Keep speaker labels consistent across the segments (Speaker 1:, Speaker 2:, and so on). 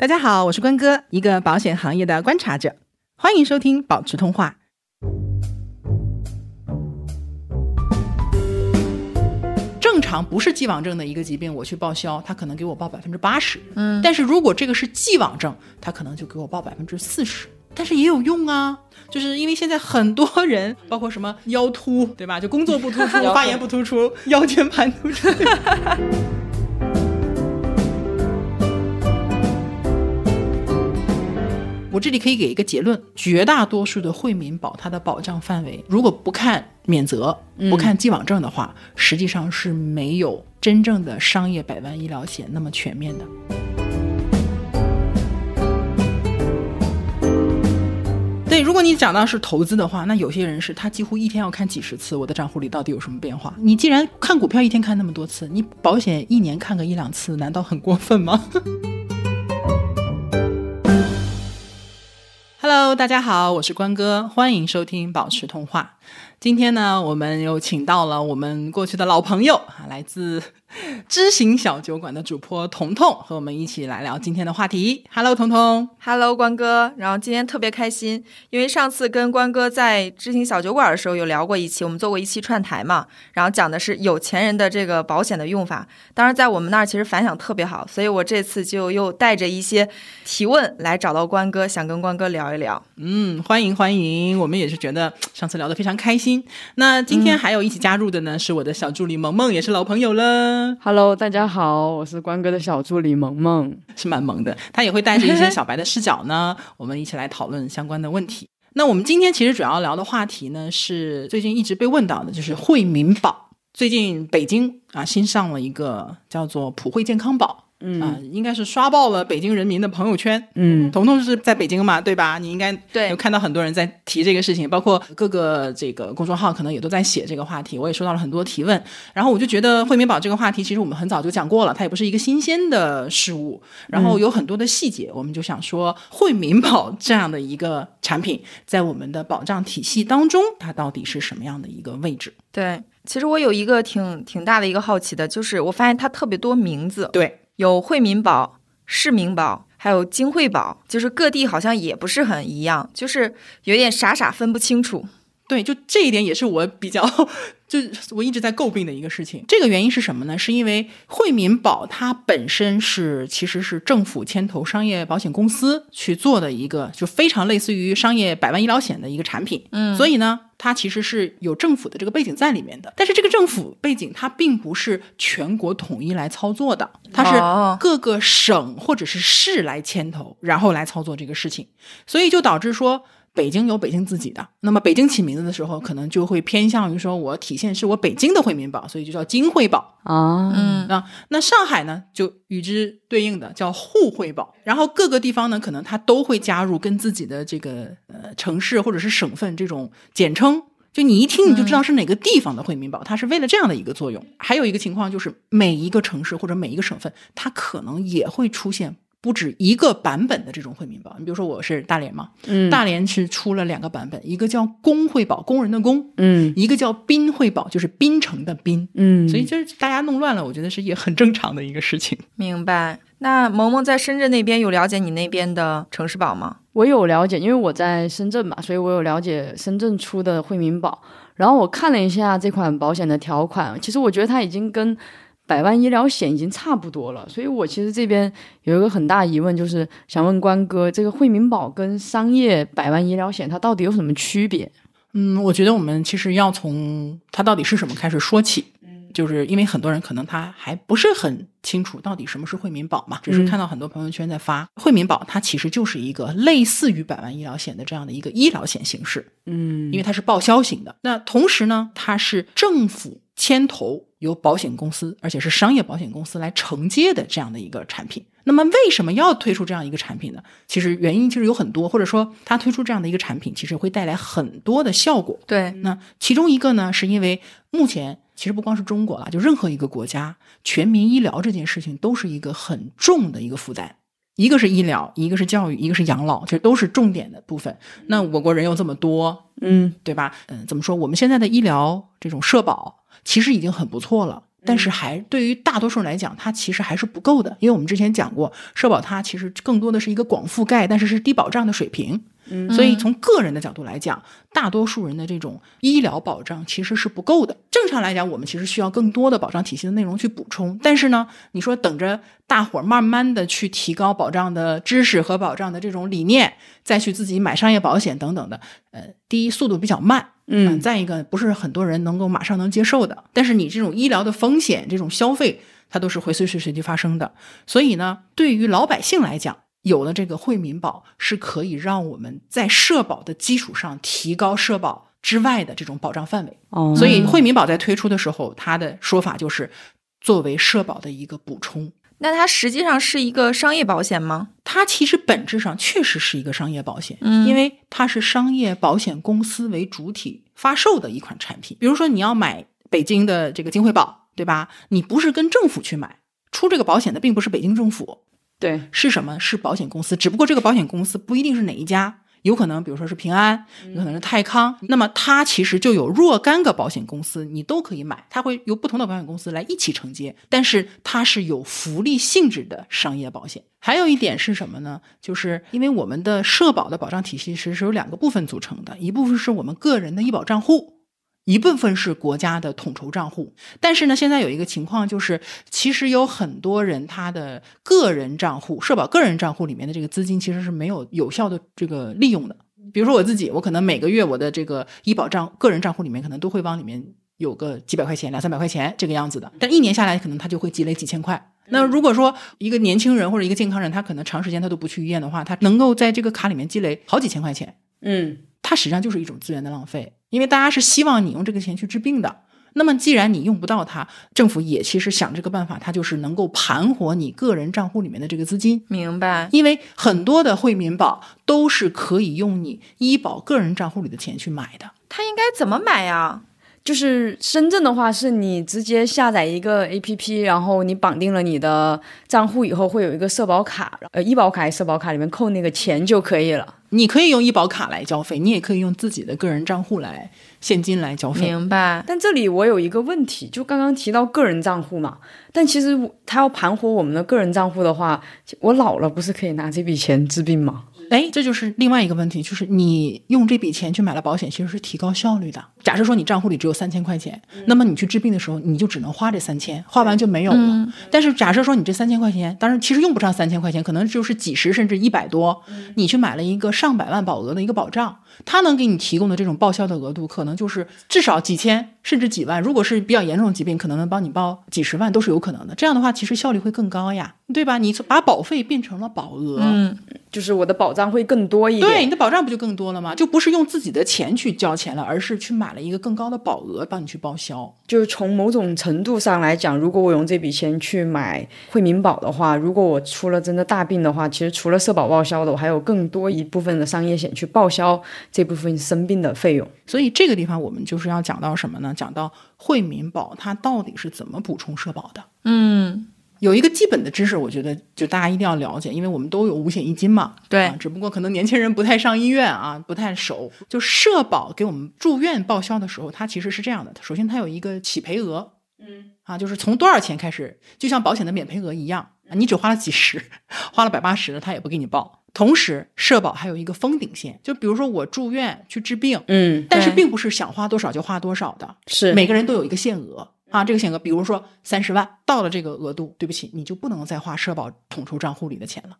Speaker 1: 大家好，我是关哥，一个保险行业的观察者，欢迎收听保持通话。正常不是既往症的一个疾病，我去报销，他可能给我报百分之八十，嗯，但是如果这个是既往症，他可能就给我报百分之四十，但是也有用啊，就是因为现在很多人，包括什么腰突，对吧？就工作不突出，发言不突出，腰间盘突出。我这里可以给一个结论：绝大多数的惠民保，它的保障范围，如果不看免责、不看既往症的话，实际上是没有真正的商业百万医疗险那么全面的。对，如果你讲到是投资的话，那有些人是他几乎一天要看几十次，我的账户里到底有什么变化？你既然看股票一天看那么多次，你保险一年看个一两次，难道很过分吗 ？Hello，大家好，我是关哥，欢迎收听保持通话。今天呢，我们又请到了我们过去的老朋友啊，来自。知行小酒馆的主播彤彤和我们一起来聊今天的话题。Hello，彤彤。
Speaker 2: Hello，关哥。然后今天特别开心，因为上次跟关哥在知行小酒馆的时候有聊过一期，我们做过一期串台嘛，然后讲的是有钱人的这个保险的用法。当然，在我们那儿其实反响特别好，所以我这次就又带着一些提问来找到关哥，想跟关哥聊一聊。
Speaker 1: 嗯，欢迎欢迎，我们也是觉得上次聊得非常开心。那今天还有一起加入的呢，是我的小助理萌萌，也是老朋友了。
Speaker 3: Hello，大家好，我是关哥的小助理萌萌，
Speaker 1: 是蛮萌的。他也会带着一些小白的视角呢，我们一起来讨论相关的问题。那我们今天其实主要聊的话题呢，是最近一直被问到的，就是惠民保。最近北京啊新上了一个叫做普惠健康宝。嗯啊，应该是刷爆了北京人民的朋友圈。嗯，彤彤是在北京嘛，对吧？你应该
Speaker 2: 对
Speaker 1: 有看到很多人在提这个事情，包括各个这个公众号可能也都在写这个话题。我也收到了很多提问，然后我就觉得惠民保这个话题，其实我们很早就讲过了，它也不是一个新鲜的事物。然后有很多的细节，我们就想说，惠民保这样的一个产品，在我们的保障体系当中，它到底是什么样的一个位置？
Speaker 2: 对，其实我有一个挺挺大的一个好奇的，就是我发现它特别多名字。
Speaker 1: 对。
Speaker 2: 有惠民保、市民保，还有金惠保，就是各地好像也不是很一样，就是有点傻傻分不清楚。
Speaker 1: 对，就这一点也是我比较，就我一直在诟病的一个事情。这个原因是什么呢？是因为惠民保它本身是其实是政府牵头商业保险公司去做的一个，就非常类似于商业百万医疗险的一个产品。嗯，所以呢，它其实是有政府的这个背景在里面的。但是这个政府背景它并不是全国统一来操作的，它是各个省或者是市来牵头，然后来操作这个事情，所以就导致说。北京有北京自己的，那么北京起名字的时候，可能就会偏向于说我体现是我北京的惠民保，所以就叫金惠保
Speaker 3: 啊。
Speaker 1: 嗯，那那上海呢，就与之对应的叫沪惠保。然后各个地方呢，可能它都会加入跟自己的这个呃城市或者是省份这种简称，就你一听你就知道是哪个地方的惠民保，它是为了这样的一个作用。还有一个情况就是，每一个城市或者每一个省份，它可能也会出现。不止一个版本的这种惠民保，你比如说我是大连嘛，嗯，大连是出了两个版本，一个叫工惠保，工人的工，嗯，一个叫滨惠保，就是滨城的滨，嗯，所以就是大家弄乱了，我觉得是也很正常的一个事情。
Speaker 2: 明白。那萌萌在深圳那边有了解你那边的城市保吗？
Speaker 3: 我有了解，因为我在深圳嘛，所以我有了解深圳出的惠民保。然后我看了一下这款保险的条款，其实我觉得它已经跟。百万医疗险已经差不多了，所以我其实这边有一个很大疑问，就是想问关哥，这个惠民保跟商业百万医疗险它到底有什么区别？
Speaker 1: 嗯，我觉得我们其实要从它到底是什么开始说起。嗯，就是因为很多人可能他还不是很清楚到底什么是惠民保嘛，只是看到很多朋友圈在发惠民保，它其实就是一个类似于百万医疗险的这样的一个医疗险形式。嗯，因为它是报销型的，那同时呢，它是政府牵头。由保险公司，而且是商业保险公司来承接的这样的一个产品。那么，为什么要推出这样一个产品呢？其实原因其实有很多，或者说它推出这样的一个产品，其实会带来很多的效果。
Speaker 2: 对，
Speaker 1: 那其中一个呢，是因为目前其实不光是中国了，就任何一个国家，全民医疗这件事情都是一个很重的一个负担。一个是医疗，一个是教育，一个是养老，其实都是重点的部分。那我国人又这么多，嗯，对吧？嗯，怎么说？我们现在的医疗这种社保。其实已经很不错了，但是还对于大多数人来讲，它其实还是不够的，因为我们之前讲过，社保它其实更多的是一个广覆盖，但是是低保障的水平。
Speaker 3: 嗯
Speaker 1: 所以从个人的角度来讲，大多数人的这种医疗保障其实是不够的。正常来讲，我们其实需要更多的保障体系的内容去补充。但是呢，你说等着大伙儿慢慢的去提高保障的知识和保障的这种理念，再去自己买商业保险等等的，呃，第一速度比较慢，
Speaker 3: 嗯
Speaker 1: 再一个不是很多人能够马上能接受的。但是你这种医疗的风险，这种消费，它都是会随时随地发生的。所以呢，对于老百姓来讲，有了这个惠民保，是可以让我们在社保的基础上提高社保之外的这种保障范围。
Speaker 3: 哦，
Speaker 1: 所以惠民保在推出的时候，它的说法就是作为社保的一个补充。
Speaker 2: 那它实际上是一个商业保险吗？
Speaker 1: 它其实本质上确实是一个商业保险，
Speaker 2: 嗯
Speaker 1: 因为它是商业保险公司为主体发售的一款产品。比如说你要买北京的这个金惠保，对吧？你不是跟政府去买，出这个保险的并不是北京政府，
Speaker 3: 对，
Speaker 1: 是什么？是保险公司，只不过这个保险公司不一定是哪一家，有可能比如说是平安，有可能是泰康，那么它其实就有若干个保险公司，你都可以买，它会由不同的保险公司来一起承接，但是它是有福利性质的商业保险。还有一点是什么呢？就是因为我们的社保的保障体系其实是由两个部分组成的，一部分是我们个人的医保账户。一部分是国家的统筹账户，但是呢，现在有一个情况就是，其实有很多人他的个人账户、社保个人账户里面的这个资金其实是没有有效的这个利用的。比如说我自己，我可能每个月我的这个医保账个人账户里面可能都会往里面有个几百块钱、两三百块钱这个样子的，但一年下来可能他就会积累几千块。那如果说一个年轻人或者一个健康人，他可能长时间他都不去医院的话，他能够在这个卡里面积累好几千块钱，
Speaker 3: 嗯。
Speaker 1: 他实际上就是一种资源的浪费，因为大家是希望你用这个钱去治病的。那么既然你用不到它，政府也其实想这个办法，它就是能够盘活你个人账户里面的这个资金。
Speaker 2: 明白。
Speaker 1: 因为很多的惠民保都是可以用你医保个人账户里的钱去买的。
Speaker 2: 它应该怎么买呀？
Speaker 3: 就是深圳的话，是你直接下载一个 A P P，然后你绑定了你的账户以后，会有一个社保卡，呃，医保卡还是社保卡里面扣那个钱就可以了。
Speaker 1: 你可以用医保卡来交费，你也可以用自己的个人账户来现金来交费。
Speaker 2: 明白。
Speaker 3: 但这里我有一个问题，就刚刚提到个人账户嘛，但其实他要盘活我们的个人账户的话，我老了不是可以拿这笔钱治病吗？
Speaker 1: 哎，这就是另外一个问题，就是你用这笔钱去买了保险，其实是提高效率的。假设说你账户里只有三千块钱，那么你去治病的时候，你就只能花这三千，花完就没有了。但是假设说你这三千块钱，当然其实用不上三千块钱，可能就是几十甚至一百多，你去买了一个上百万保额的一个保障，它能给你提供的这种报销的额度，可能就是至少几千甚至几万。如果是比较严重的疾病，可能能帮你报几十万都是有可能的。这样的话，其实效率会更高呀，对吧？你把保费变成了保额，
Speaker 2: 嗯，
Speaker 3: 就是我的保障会更多一点。
Speaker 1: 对，你的保障不就更多了吗？就不是用自己的钱去交钱了，而是去买了一个更高的保额帮你去报销。
Speaker 3: 就是从某种程度上来讲，如果我用这笔钱去买惠民保的话，如果我出了真的大病的话，其实除了社保报销的，我还有更多一部分的商业险去报销这部分生病的费用。
Speaker 1: 所以这个地方我们就是要讲到什么呢？讲到惠民保它到底是怎么补充社保的。
Speaker 2: 嗯，
Speaker 1: 有一个基本的知识，我觉得就大家一定要了解，因为我们都有五险一金嘛。
Speaker 2: 对
Speaker 1: 啊，只不过可能年轻人不太上医院啊，不太熟。就社保给我们住院报销的时候，它其实是这样的：首先它有一个起赔额，嗯，啊，就是从多少钱开始，就像保险的免赔额一样，啊你只花了几十，花了百八十的，他也不给你报。同时，社保还有一个封顶线，就比如说我住院去治病，
Speaker 3: 嗯，
Speaker 1: 但是并不是想花多少就花多少的，
Speaker 3: 是。
Speaker 1: 每个人都有一个限额啊，这个限额，比如说三十万，到了这个额度，对不起，你就不能再花社保统筹账户里的钱了。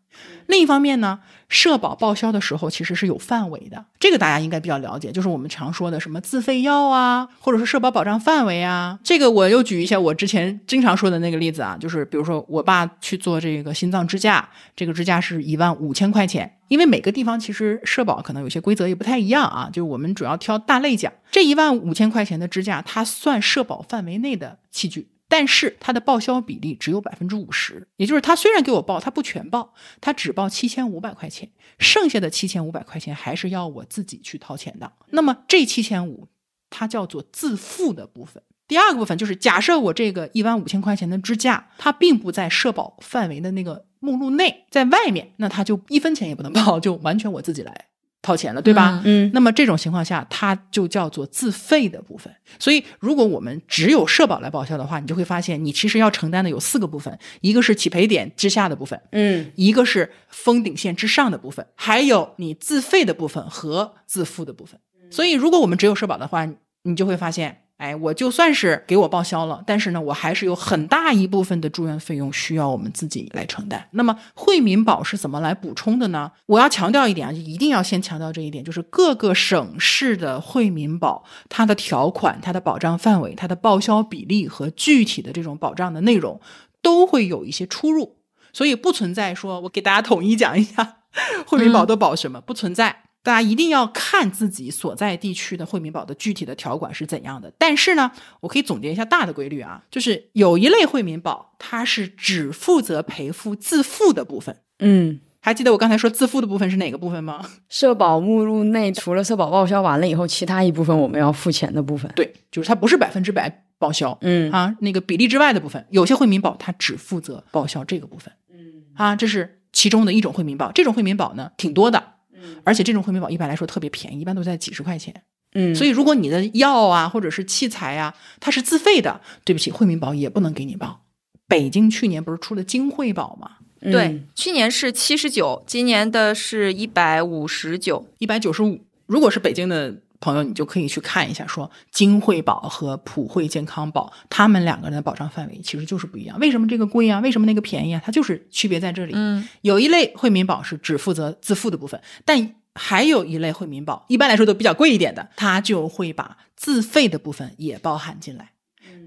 Speaker 1: 另一方面呢，社保报销的时候其实是有范围的，这个大家应该比较了解，就是我们常说的什么自费药啊，或者是社保保障范围啊。这个我又举一下我之前经常说的那个例子啊，就是比如说我爸去做这个心脏支架，这个支架是一万五千块钱。因为每个地方其实社保可能有些规则也不太一样啊，就是我们主要挑大类讲。这一万五千块钱的支架，它算社保范围内的器具，但是它的报销比例只有百分之五十，也就是他虽然给我报，他不全报，他只报七千五百块钱，剩下的七千五百块钱还是要我自己去掏钱的。那么这七千五，它叫做自付的部分。第二个部分就是，假设我这个一万五千块钱的支架，它并不在社保范围的那个目录内，在外面，那它就一分钱也不能报，就完全我自己来掏钱了，对吧？
Speaker 3: 嗯
Speaker 1: 那么这种情况下，它就叫做自费的部分。所以，如果我们只有社保来报销的话，你就会发现，你其实要承担的有四个部分：一个是起赔点之下的部分，
Speaker 3: 嗯
Speaker 1: 一个是封顶线之上的部分，还有你自费的部分和自付的部分。所以，如果我们只有社保的话，你就会发现，哎，我就算是给我报销了，但是呢，我还是有很大一部分的住院费用需要我们自己来承担。那么，惠民保是怎么来补充的呢？我要强调一点啊，一定要先强调这一点，就是各个省市的惠民保，它的条款、它的保障范围、它的报销比例和具体的这种保障的内容，都会有一些出入。所以不存在说我给大家统一讲一下 惠民保都保什么，不存在。大家一定要看自己所在地区的惠民保的具体的条款是怎样的。但是呢，我可以总结一下大的规律啊，就是有一类惠民保，它是只负责赔付自付的部分。
Speaker 3: 嗯，
Speaker 1: 还记得我刚才说自付的部分是哪个部分吗？
Speaker 3: 社保目录内除了社保报销完了以后，其他一部分我们要付钱的部分。
Speaker 1: 对，就是它不是百分之百报销。
Speaker 3: 嗯
Speaker 1: 啊，那个比例之外的部分，有些惠民保它只负责报销这个部分。嗯，啊，这是其中的一种惠民保。这种惠民保呢，挺多的。嗯，而且这种惠民保一般来说特别便宜，一般都在几十块钱。
Speaker 3: 嗯，
Speaker 1: 所以如果你的药啊或者是器材啊，它是自费的，对不起，惠民保也不能给你报。北京去年不是出了京惠保吗？
Speaker 3: 以
Speaker 2: 对，去年是七十九，今年的是一百五十九。
Speaker 1: 一百九十五。如果是北京的朋友，你就可以去看一下，说金惠保和普惠健康保，他们两个人的保障范围其实就是不一样。为什么这个贵啊？为什么那个便宜啊？它就是区别在这里。
Speaker 2: 嗯，
Speaker 1: 有一类惠民保是只负责自付的部分，但还有一类惠民保，一般来说都比较贵一点的，它就会把自费的部分也包含进来。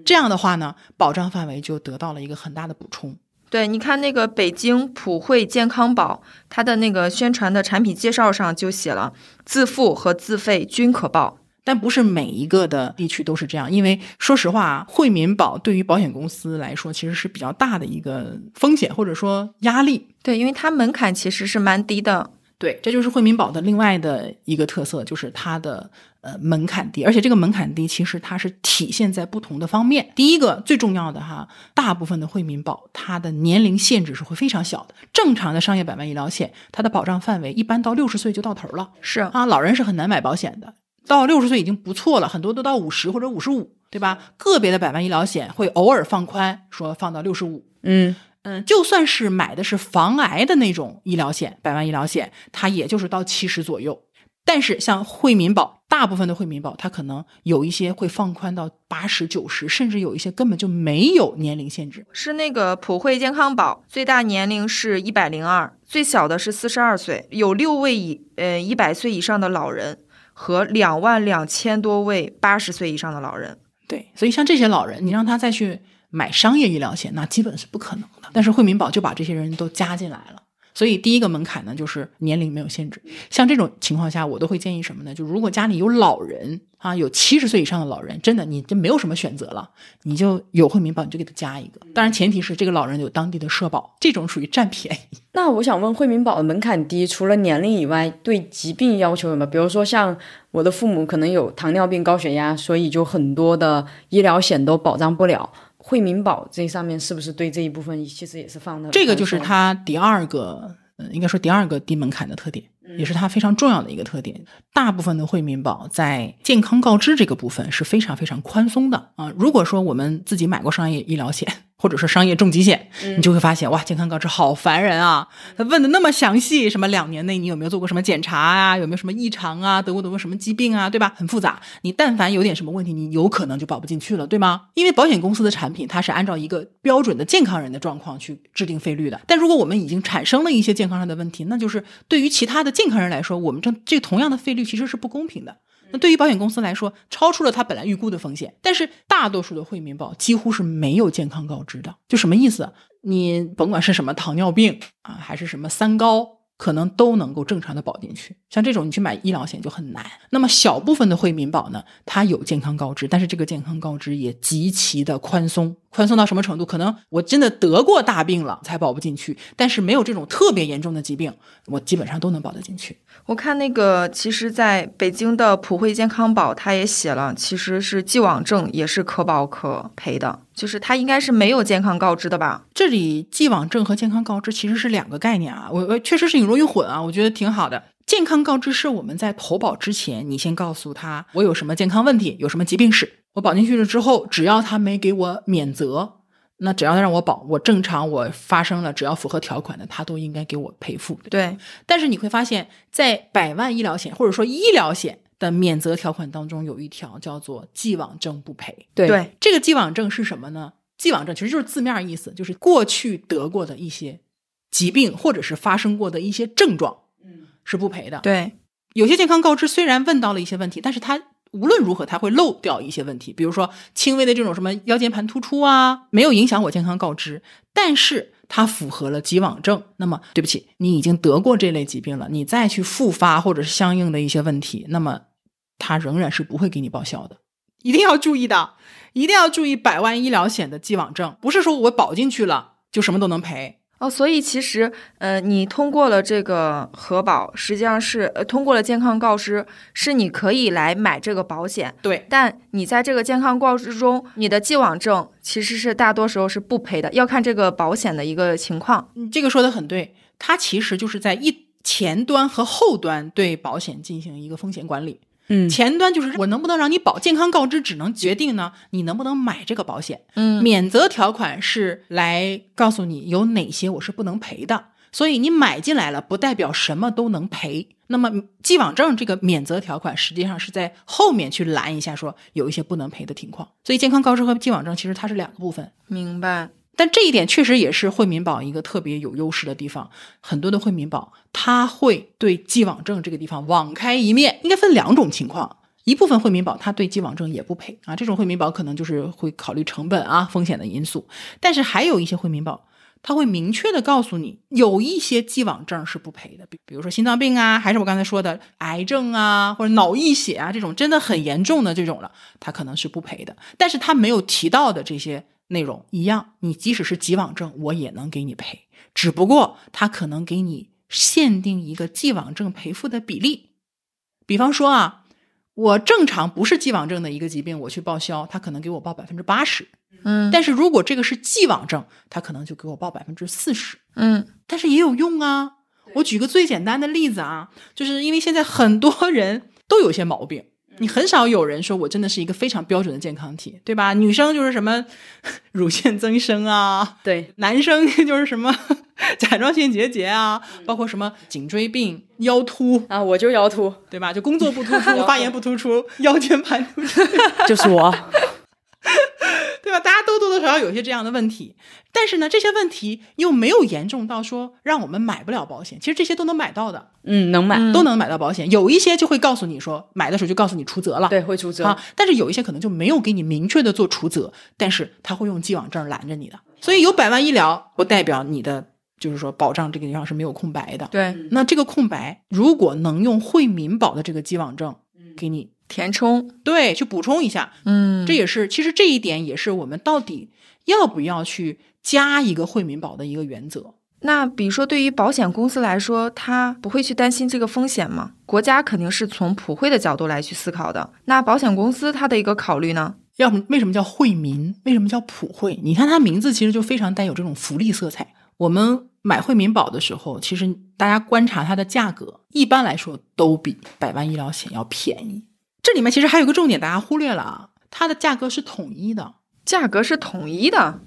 Speaker 1: 这样的话呢，保障范围就得到了一个很大的补充。
Speaker 2: 对，你看那个北京普惠健康宝，它的那个宣传的产品介绍上就写了，自付和自费均可报。
Speaker 1: 但不是每一个的地区都是这样，因为说实话啊，惠民保对于保险公司来说其实是比较大的一个风险或者说压力。
Speaker 2: 对，因为它门槛其实是蛮低的。
Speaker 1: 对，这就是惠民保的另外的一个特色，就是它的呃门槛低，而且这个门槛低其实它是体现在不同的方面。第一个最重要的哈，大部分的惠民保它的年龄限制是会非常小的，正常的商业百万医疗险它的保障范围一般到六十岁就到头了
Speaker 2: 是，
Speaker 1: 啊，老人是很难买保险的，到六十岁已经不错了，很多都到五十或者五十五，对吧？个别的百万医疗险会偶尔放宽，说放到六十五，
Speaker 3: 嗯
Speaker 1: 嗯，就算是买的是防癌的那种医疗险，百万医疗险，它也就是到七十左右。但是像惠民保，大部分的惠民保，它可能有一些会放宽到八十、九十，甚至有一些根本就没有年龄限制。
Speaker 2: 是那个普惠健康保，最大年龄是一百零二，最小的是四十二岁，有六位以呃一百岁以上的老人和两万两千多位八十岁以上的老人。
Speaker 1: 对，所以像这些老人，你让他再去买商业医疗险，那基本是不可能的。但是惠民保就把这些人都加进来了。所以第一个门槛呢，就是年龄没有限制。像这种情况下，我都会建议什么呢？就如果家里有老人啊，有七十岁以上的老人，真的你就没有什么选择了，你就有惠民保，你就给他加一个。当然前提是这个老人有当地的社保，这种属于占便宜。
Speaker 3: 那我想问，惠民保的门槛低，除了年龄以外，对疾病要求有没有？比如说，像我的父母可能有糖尿病、高血压，所以就很多的医疗险都保障不了。惠民保这上面是不是对这一部分其实也是放的？
Speaker 1: 这个就是它第二个，嗯，应该说第二个低门槛的特点，也是它非常重要的一个特点。大部分的惠民保在健康告知这个部分是非常非常宽松的啊。如果说我们自己买过商业医疗险，或者说商业重疾险，你就会发现哇，健康告知好烦人啊！他问的那么详细，什么两年内你有没有做过什么检查啊，有没有什么异常啊，得过得过什么疾病啊，对吧？很复杂。你但凡有点什么问题，你有可能就保不进去了，对吗？因为保险公司的产品它是按照一个标准的健康人的状况去制定费率的。但如果我们已经产生了一些健康上的问题，那就是对于其他的健康人来说，我们这这同样的费率其实是不公平的。那对于保险公司来说，超出了他本来预估的风险，但是大多数的惠民保几乎是没有健康告知的。就什么意思？你甭管是什么糖尿病啊，还是什么三高，可能都能够正常的保进去。像这种你去买医疗险就很难。那么小部分的惠民保呢，它有健康告知，但是这个健康告知也极其的宽松。宽松到什么程度？可能我真的得过大病了才保不进去，但是没有这种特别严重的疾病，我基本上都能保得进去。
Speaker 2: 我看那个，其实在北京的普惠健康保，它也写了，其实是既往症也是可保可赔的，就是他应该是没有健康告知的吧？
Speaker 1: 这里既往症和健康告知其实是两个概念啊，我我确实是挺容易混啊，我觉得挺好的。健康告知是我们在投保之前，你先告诉他我有什么健康问题，有什么疾病史，我保进去了之后，只要他没给我免责，那只要他让我保，我正常我发生了，只要符合条款的，他都应该给我赔付的。
Speaker 2: 对，
Speaker 1: 但是你会发现在百万医疗险或者说医疗险的免责条款当中，有一条叫做既往症不赔。
Speaker 3: 对
Speaker 2: 对，
Speaker 1: 这个既往症是什么呢？既往症其实就是字面意思，就是过去得过的一些疾病或者是发生过的一些症状，
Speaker 3: 嗯，
Speaker 1: 是不赔的。
Speaker 2: 对，
Speaker 1: 有些健康告知虽然问到了一些问题，但是它无论如何它会漏掉一些问题，比如说轻微的这种什么腰间盘突出啊，没有影响我健康告知，但是它符合了既往症，那么对不起，你已经得过这类疾病了，你再去复发或者是相应的一些问题，那么它仍然是不会给你报销的。一定要注意的，一定要注意百万医疗险的既往症，不是说我保进去了就什么都能赔。
Speaker 2: 哦，所以其实，呃，你通过了这个核保，实际上是呃通过了健康告知，是你可以来买这个保险。
Speaker 1: 对，
Speaker 2: 但你在这个健康告知中，你的既往症其实是大多时候是不赔的，要看这个保险的一个情况。
Speaker 1: 你这个说的很对，它其实就是在一前端和后端对保险进行一个风险管理。
Speaker 3: 嗯
Speaker 1: 前端就是我能不能让你保健康告知，只能决定呢你能不能买这个保险。
Speaker 2: 嗯
Speaker 1: 免责条款是来告诉你有哪些我是不能赔的，所以你买进来了不代表什么都能赔。那么既往症这个免责条款实际上是在后面去拦一下，说有一些不能赔的情况。所以健康告知和既往症其实它是两个部分。
Speaker 2: 明白。
Speaker 1: 但这一点确实也是惠民保一个特别有优势的地方。很多的惠民保，它会对既往症这个地方网开一面，应该分两种情况。一部分惠民保它对既往症也不赔啊，这种惠民保可能就是会考虑成本啊、风险的因素。但是还有一些惠民保，它会明确的告诉你，有一些既往症是不赔的，比比如说心脏病啊，还是我刚才说的癌症啊，或者脑溢血啊这种真的很严重的这种了，它可能是不赔的。但是它没有提到的这些内容一样，你即使是既往症，我也能给你赔，只不过他可能给你限定一个既往症赔付的比例。比方说啊，我正常不是既往症的一个疾病，我去报销，他可能给我报百分之八十。
Speaker 2: 嗯
Speaker 1: 但是如果这个是既往症，他可能就给我报百分之四十。
Speaker 2: 嗯
Speaker 1: 但是也有用啊。我举个最简单的例子啊，就是因为现在很多人都有些毛病，你很少有人说我真的是一个非常标准的健康体，对吧？女生就是什么 乳腺增生啊，
Speaker 3: 对，
Speaker 1: 男生就是什么 甲状腺结节啊，包括什么颈椎病、腰突，
Speaker 3: 啊，我就腰突，
Speaker 1: 对吧？就工作不突出、发言不突出、腰间盘突出，
Speaker 3: 就是我。
Speaker 1: 对吧？大家都多多少少有一些这样的问题，但是呢，这些问题又没有严重到说让我们买不了保险。其实这些都能买到的，
Speaker 3: 嗯，能买，
Speaker 2: 嗯
Speaker 1: 都能买到保险。有一些就会告诉你说，买的时候就告诉你除责了，
Speaker 3: 对，会除责。
Speaker 1: 啊。但是有一些可能就没有给你明确的做除责，但是他会用既往症拦着你的。所以有百万医疗不代表你的就是说保障这个地方是没有空白的。
Speaker 2: 对，
Speaker 1: 那这个空白如果能用惠民保的这个既往症给你
Speaker 2: 填充。
Speaker 1: 对去补充一下，
Speaker 2: 嗯
Speaker 1: 这也是其实这一点也是我们到底要不要去加一个惠民保的一个原则。
Speaker 2: 那比如说，对于保险公司来说，他不会去担心这个风险吗？国家肯定是从普惠的角度来去思考的。那保险公司它的一个考虑呢？
Speaker 1: 要么为什么叫惠民？为什么叫普惠？你看它名字其实就非常带有这种福利色彩。我们买惠民保的时候，其实大家观察它的价格，一般来说都比百万医疗险要便宜。这里面其实还有个重点，大家忽略了啊，它的价格是统一的，
Speaker 2: 价格是统一的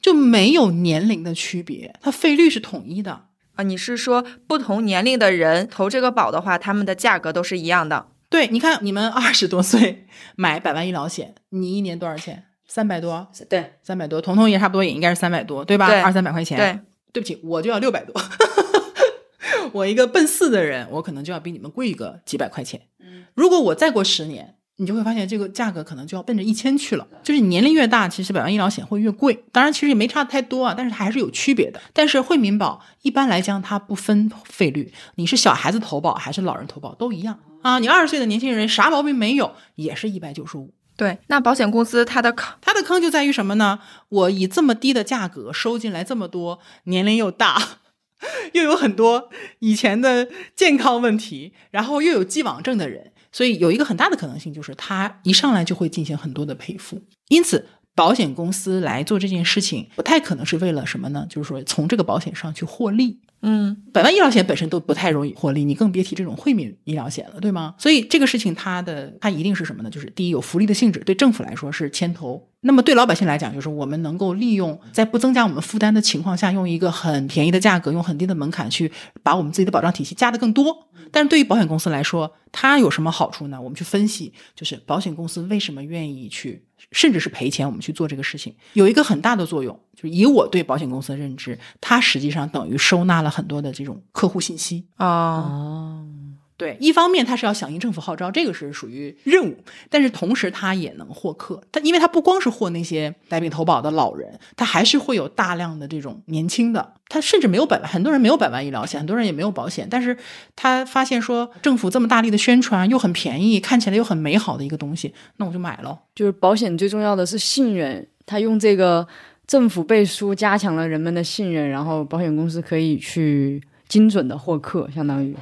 Speaker 1: 就没有年龄的区别，它费率是统一的。
Speaker 2: 啊？你是说不同年龄的人投这个保的话，他们的价格都是一样的？
Speaker 1: 对，你看你们二十多岁买百万医疗险，你一年多少钱？三百多，
Speaker 3: 对，
Speaker 1: 三百多，彤彤也差不多也应该是三百多，对吧？
Speaker 2: 对
Speaker 1: 二三百块钱。
Speaker 2: 对，
Speaker 1: 对不起，我就要六百多。我一个奔四的人，我可能就要比你们贵个几百块钱。如果我再过十年，你就会发现这个价格可能就要奔着一千去了。就是你年龄越大，其实百万医疗险会越贵。当然，其实也没差太多啊，但是它还是有区别的。但是惠民保一般来讲它不分费率，你是小孩子投保还是老人投保都一样啊。你二十岁的年轻人啥毛病没有，也是一百九十五。
Speaker 2: 对，那保险公司它的坑
Speaker 1: 它的坑就在于什么呢？我以这么低的价格收进来这么多，年龄又大，又有很多以前的健康问题，然后又有既往症的人，所以有一个很大的可能性就是他一上来就会进行很多的赔付。因此，保险公司来做这件事情，不太可能是为了什么呢？就是说从这个保险上去获利。
Speaker 2: 嗯，
Speaker 1: 百万医疗险本身都不太容易获利，你更别提这种惠民医疗险了，对吗？所以这个事情它的它一定是什么呢？就是第一有福利的性质，对政府来说是牵头。那么对老百姓来讲，就是我们能够利用在不增加我们负担的情况下，用一个很便宜的价格，用很低的门槛去把我们自己的保障体系加得更多。但是对于保险公司来说，它有什么好处呢？我们去分析，就是保险公司为什么愿意去，甚至是赔钱，我们去做这个事情，有一个很大的作用。就是以我对保险公司的认知，它实际上等于收纳了很多的这种客户信息。
Speaker 2: 啊，
Speaker 3: 哦，
Speaker 1: 对，一方面他是要响应政府号召，这个是属于任务，但是同时他也能获客。他因为他不光是获那些带病投保的老人，他还是会有大量的这种年轻的，他甚至没有百万，很多人没有百万医疗险，很多人也没有保险，但是他发现说政府这么大力的宣传，又很便宜，看起来又很美好的一个东西，那我就买了。
Speaker 3: 就是保险最重要的是信任，他用这个政府背书加强了人们的信任，然后保险公司可以去精准的获客，相当于。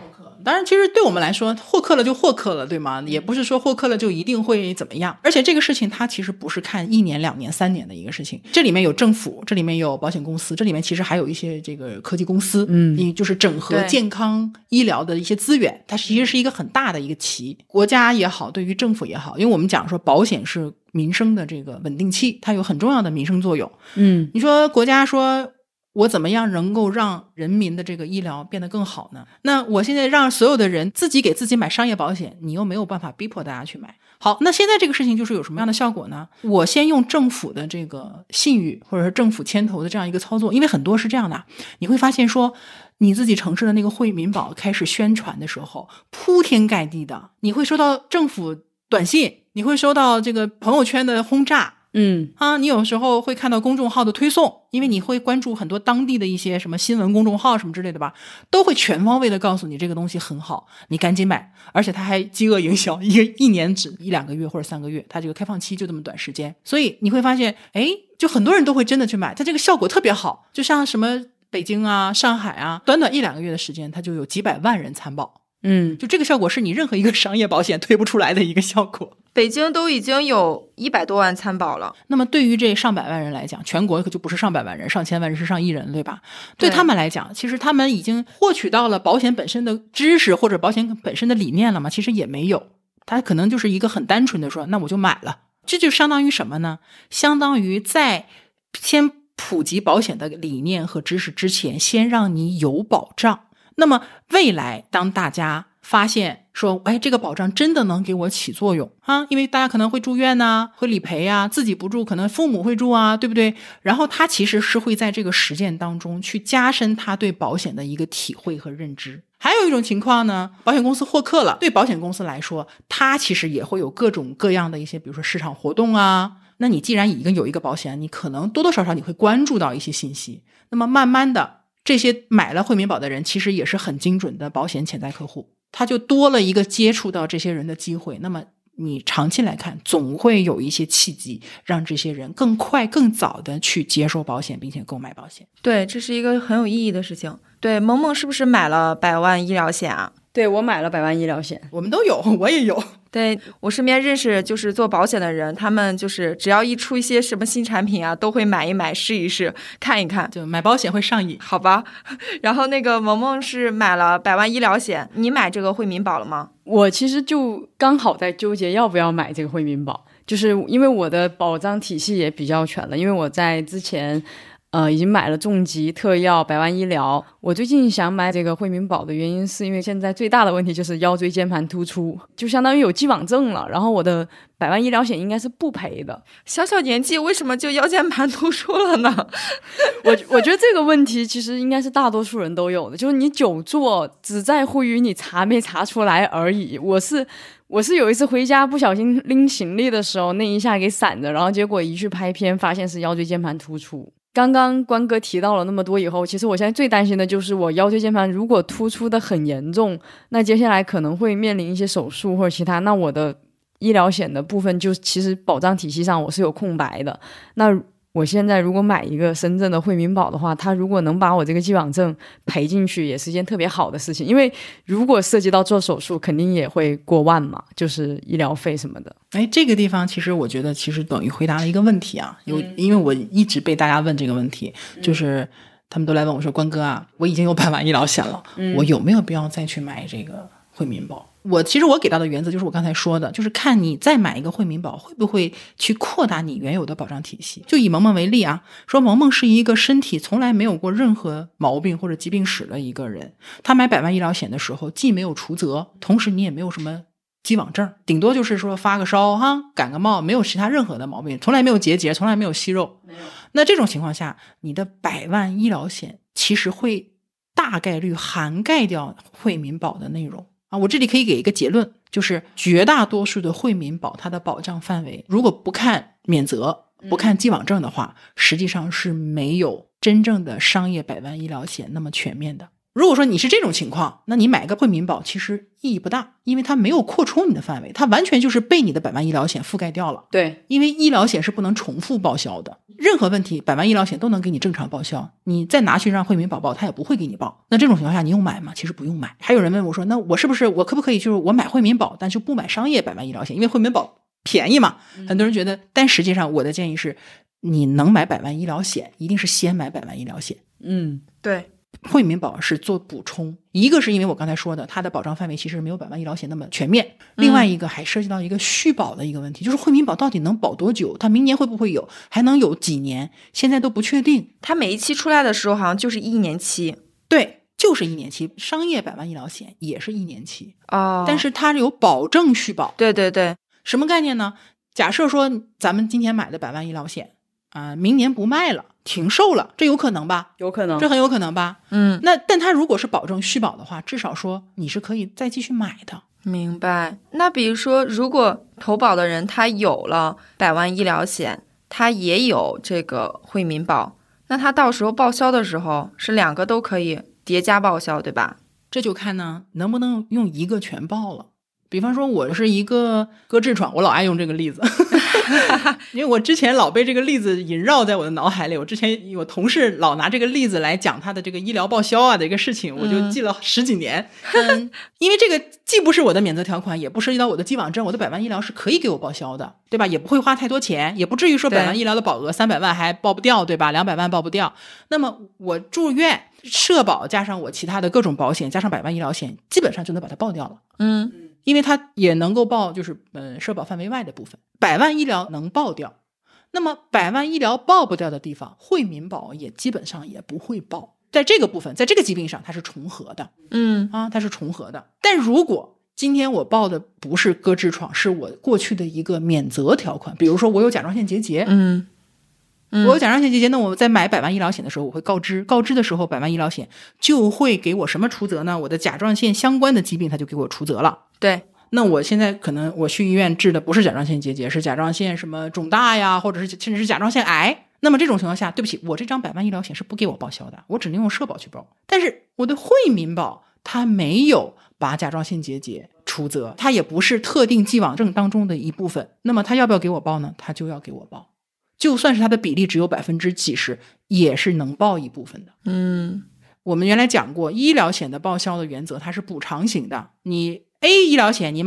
Speaker 1: 当然，其实对我们来说，获客了就获客了，对吗？也不是说获客了就一定会怎么样。而且这个事情它其实不是看一年、两年、三年的一个事情，这里面有政府，这里面有保险公司，这里面其实还有一些这个科技公司，
Speaker 3: 嗯
Speaker 1: 你就是整合健康医疗的一些资源，它其实是一个很大的一个棋。国家也好，对于政府也好，因为我们讲说保险是民生的这个稳定器，它有很重要的民生作用。
Speaker 3: 嗯
Speaker 1: 你说国家说我怎么样能够让人民的这个医疗变得更好呢？那我现在让所有的人自己给自己买商业保险，你又没有办法逼迫大家去买。好，那现在这个事情就是有什么样的效果呢？我先用政府的这个信誉，或者是政府牵头的这样一个操作，因为很多是这样的，你会发现说。你自己城市的那个惠民保开始宣传的时候，铺天盖地的，你会收到政府短信，你会收到这个朋友圈的轰炸，
Speaker 3: 嗯。
Speaker 1: 啊，你有时候会看到公众号的推送，因为你会关注很多当地的一些什么新闻公众号什么之类的吧，都会全方位的告诉你这个东西很好，你赶紧买，而且它还饥饿营销，一个一年只一两个月或者三个月，它这个开放期就这么短时间，所以你会发现，哎，就很多人都会真的去买，它这个效果特别好，就像什么北京啊、上海啊，短短一两个月的时间，它就有几百万人参保，
Speaker 3: 嗯，
Speaker 1: 就这个效果是你任何一个商业保险推不出来的一个效果。
Speaker 2: 北京都已经有一百多万参保了。
Speaker 1: 那么对于这上百万人来讲，全国可就不是上百万人，上千万人是上亿人，对吧？对
Speaker 2: 对
Speaker 1: 他们来讲，其实他们已经获取到了保险本身的知识或者保险本身的理念了吗？其实也没有，他可能就是一个很单纯的说，那我就买了。这就相当于什么呢？相当于在先普及保险的理念和知识之前，先让你有保障。那么未来当大家发现说，哎，这个保障真的能给我起作用啊，因为大家可能会住院呐、会理赔啊，自己不住，可能父母会住啊，对不对？然后他其实是会在这个实践当中去加深他对保险的一个体会和认知。还有一种情况呢，保险公司获客了，对保险公司来说，它其实也会有各种各样的一些，比如说市场活动啊。那你既然已经有一个保险，你可能多多少少你会关注到一些信息。那么慢慢的，这些买了惠民保的人，其实也是很精准的保险潜在客户，他就多了一个接触到这些人的机会。那么你长期来看，总会有一些契机，让这些人更快、更早的去接受保险，并且购买保险。
Speaker 2: 对，这是一个很有意义的事情。对，萌萌是不是买了百万医疗险啊？
Speaker 3: 对我买了百万医疗险，
Speaker 1: 我们都有，我也有。
Speaker 2: 对我身边认识就是做保险的人，他们就是只要一出一些什么新产品啊，都会买一买、试一试、看一看。
Speaker 1: 就买保险会上瘾。
Speaker 2: 好吧，然后那个萌萌是买了百万医疗险，你买这个惠民保了吗？
Speaker 3: 我其实就刚好在纠结要不要买这个惠民保，就是因为我的保障体系也比较全了，因为我在之前。呃，已经买了重疾、特药、百万医疗。我最近想买这个惠民保的原因，是因为现在最大的问题就是腰椎间盘突出，就相当于有既往症了。然后我的百万医疗险应该是不赔的。
Speaker 2: 小小年纪为什么就腰间盘突出了呢？
Speaker 3: 我我觉得这个问题其实应该是大多数人都有的，就是你久坐只在乎于你查没查出来而已。我是我是有一次回家不小心拎行李的时候，那一下给闪着，然后结果一去拍片，发现是腰椎间盘突出。刚刚关哥提到了那么多以后，其实我现在最担心的就是我腰椎间盘如果突出的很严重，那接下来可能会面临一些手术或者其他，那我的医疗险的部分就其实保障体系上我是有空白的。那我现在如果买一个深圳的惠民保的话，他如果能把我这个既往症赔进去，也是一件特别好的事情。因为如果涉及到做手术，肯定也会过万嘛，就是医疗费什么的。
Speaker 1: 哎，这个地方其实我觉得其实等于回答了一个问题啊，有因为我一直被大家问这个问题，就是他们都来问我说：“关哥啊，我已经有百万医疗险了，我有没有必要再去买这个惠民保？”我其实我给到的原则就是我刚才说的，就是看你再买一个惠民保会不会去扩大你原有的保障体系。就以萌萌为例啊，说萌萌是一个身体从来没有过任何毛病或者疾病史的一个人，他买百万医疗险的时候，既没有除责，同时你也没有什么既往症，顶多就是说发个烧哈，感个冒，没有其他任何的毛病，从来没有结节，从来没有息肉。
Speaker 3: 没有。
Speaker 1: 那这种情况下，你的百万医疗险其实会大概率涵盖掉惠民保的内容。啊，我这里可以给一个结论，就是绝大多数的惠民保，它的保障范围，如果不看免责、不看既往症的话，实际上是没有真正的商业百万医疗险那么全面的。如果说你是这种情况，那你买个惠民保其实意义不大，因为它没有扩充你的范围，它完全就是被你的百万医疗险覆盖掉了。
Speaker 3: 对，
Speaker 1: 因为医疗险是不能重复报销的，任何问题百万医疗险都能给你正常报销，你再拿去让惠民保报，它也不会给你报。那这种情况下，你用买吗？其实不用买。还有人问我说，那我是不是我可不可以就是我买惠民保，但就不买商业百万医疗险？因为惠民保便宜嘛，很多人觉得。但实际上，我的建议是，你能买百万医疗险，一定是先买百万医疗险。
Speaker 3: 嗯，
Speaker 2: 对。
Speaker 1: 惠民保是做补充，一个是因为我刚才说的，它的保障范围其实没有百万医疗险那么全面；另外一个还涉及到一个续保的一个问题，就是惠民保到底能保多久？它明年会不会有？还能有几年？现在都不确定。
Speaker 2: 它每一期出来的时候好像就是一年期，
Speaker 1: 对，就是一年期。商业百万医疗险也是一年期
Speaker 2: 哦，
Speaker 1: 但是它有保证续保。
Speaker 2: 对对对，
Speaker 1: 什么概念呢？假设说咱们今天买的百万医疗险啊，明年不卖了。停售了，这有可能吧？
Speaker 3: 有可能，
Speaker 1: 这很有可能吧？
Speaker 2: 嗯，
Speaker 1: 那但他如果是保证续保的话，至少说你是可以再继续买的。
Speaker 2: 明白。那比如说，如果投保的人他有了百万医疗险，他也有这个惠民保，那他到时候报销的时候是两个都可以叠加报销，对吧？
Speaker 1: 这就看呢，能不能用一个全报了。比方说，我是一个割痔疮，我老爱用这个例子，因为我之前老被这个例子萦绕在我的脑海里。我之前我同事老拿这个例子来讲他的这个医疗报销啊的一个事情，我就记了十几年。嗯，因为这个既不是我的免责条款，也不涉及到我的既往症，我的百万医疗是可以给我报销的，对吧？也不会花太多钱，也不至于说百万医疗的保额三百万还报不掉，对吧？两百万报不掉。那么我住院社保加上我其他的各种保险加上百万医疗险，基本上就能把它报掉了。
Speaker 2: 嗯。
Speaker 1: 因为它也能够报，就是嗯社保范围外的部分，百万医疗能报掉，那么百万医疗报不掉的地方，惠民保也基本上也不会报，在这个部分，在这个疾病上它是重合的，
Speaker 2: 嗯
Speaker 1: 啊，它是重合的。但如果今天我报的不是割痔疮，是我过去的一个免责条款，比如说我有甲状腺结节，
Speaker 2: 嗯。
Speaker 1: 我有甲状腺结节，那我在买百万医疗险的时候，我会告知，告知的时候，百万医疗险就会给我什么除责呢？我的甲状腺相关的疾病，它就给我除责了。
Speaker 2: 对，
Speaker 1: 那我现在可能我去医院治的不是甲状腺结节，是甲状腺什么肿大呀，或者是甚至是甲状腺癌。那么这种情况下，对不起，我这张百万医疗险是不给我报销的，我只能用社保去报。但是我的惠民保它没有把甲状腺结节除责，它也不是特定既往症当中的一部分。那么它要不要给我报呢？它就要给我报。就算是它的比例只有百分之几十，也是能报一部分的。
Speaker 2: 嗯，
Speaker 1: 我们原来讲过，医疗险的报销的原则，它是补偿型的。你 A 医疗险你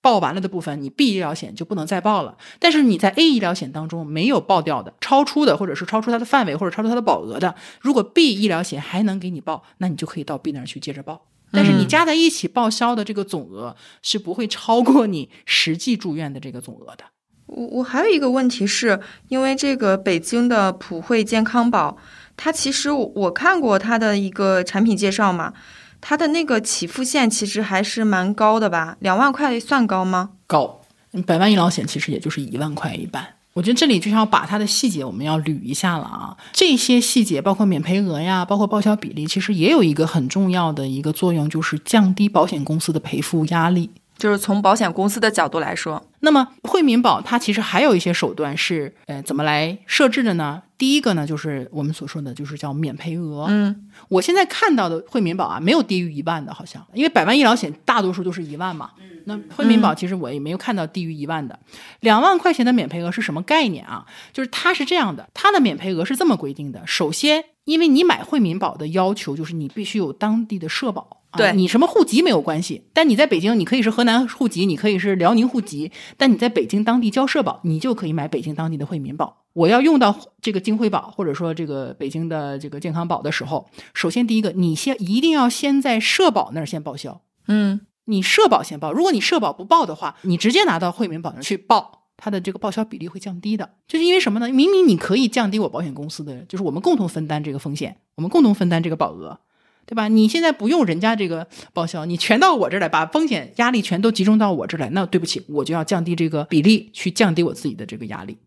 Speaker 1: 报完了的部分，你 B 医疗险就不能再报了。但是你在 A 医疗险当中没有报掉的、超出的，或者是超出它的范围或者超出它的保额的，如果 B 医疗险还能给你报，那你就可以到 B 那儿去接着报。但是你加在一起报销的这个总额是不会超过你实际住院的这个总额的。
Speaker 2: 我我还有一个问题是，因为这个北京的普惠健康宝，它其实我看过它的一个产品介绍嘛，它的那个起付线其实还是蛮高的吧？两万块算高吗？
Speaker 1: 高，百万医疗险其实也就是一万块一半。我觉得这里就要把它的细节我们要捋一下了啊，这些细节包括免赔额呀，包括报销比例，其实也有一个很重要的一个作用，就是降低保险公司的赔付压力。
Speaker 2: 就是从保险公司的角度来说，
Speaker 1: 那么惠民保它其实还有一些手段是，呃，怎么来设置的呢？第一个呢，就是我们所说的就是叫免赔额。
Speaker 2: 嗯，
Speaker 1: 我现在看到的惠民保啊，没有低于一万的，好像，因为百万医疗险大多数都是一万嘛。
Speaker 2: 嗯，
Speaker 1: 那惠民保其实我也没有看到低于一万的，两万块钱的免赔额是什么概念啊？就是它是这样的，它的免赔额是这么规定的：首先，因为你买惠民保的要求就是你必须有当地的社保。啊
Speaker 2: 对
Speaker 1: 你什么户籍没有关系，但你在北京，你可以是河南户籍，你可以是辽宁户籍，但你在北京当地交社保，你就可以买北京当地的惠民保。我要用到这个京惠保或者说这个北京的这个健康保的时候，首先第一个，你先一定要先在社保那儿先报销，
Speaker 2: 嗯，
Speaker 1: 你社保先报，如果你社保不报的话，你直接拿到惠民保那儿去报，它的这个报销比例会降低的。就是因为什么呢？明明你可以降低我保险公司的，就是我们共同分担这个风险，我们共同分担这个保额，对吧？你现在不用人家这个报销，你全到我这儿来，把风险压力全都集中到我这儿来，那对不起，我就要降低这个比例，去降低我自己的这个压力。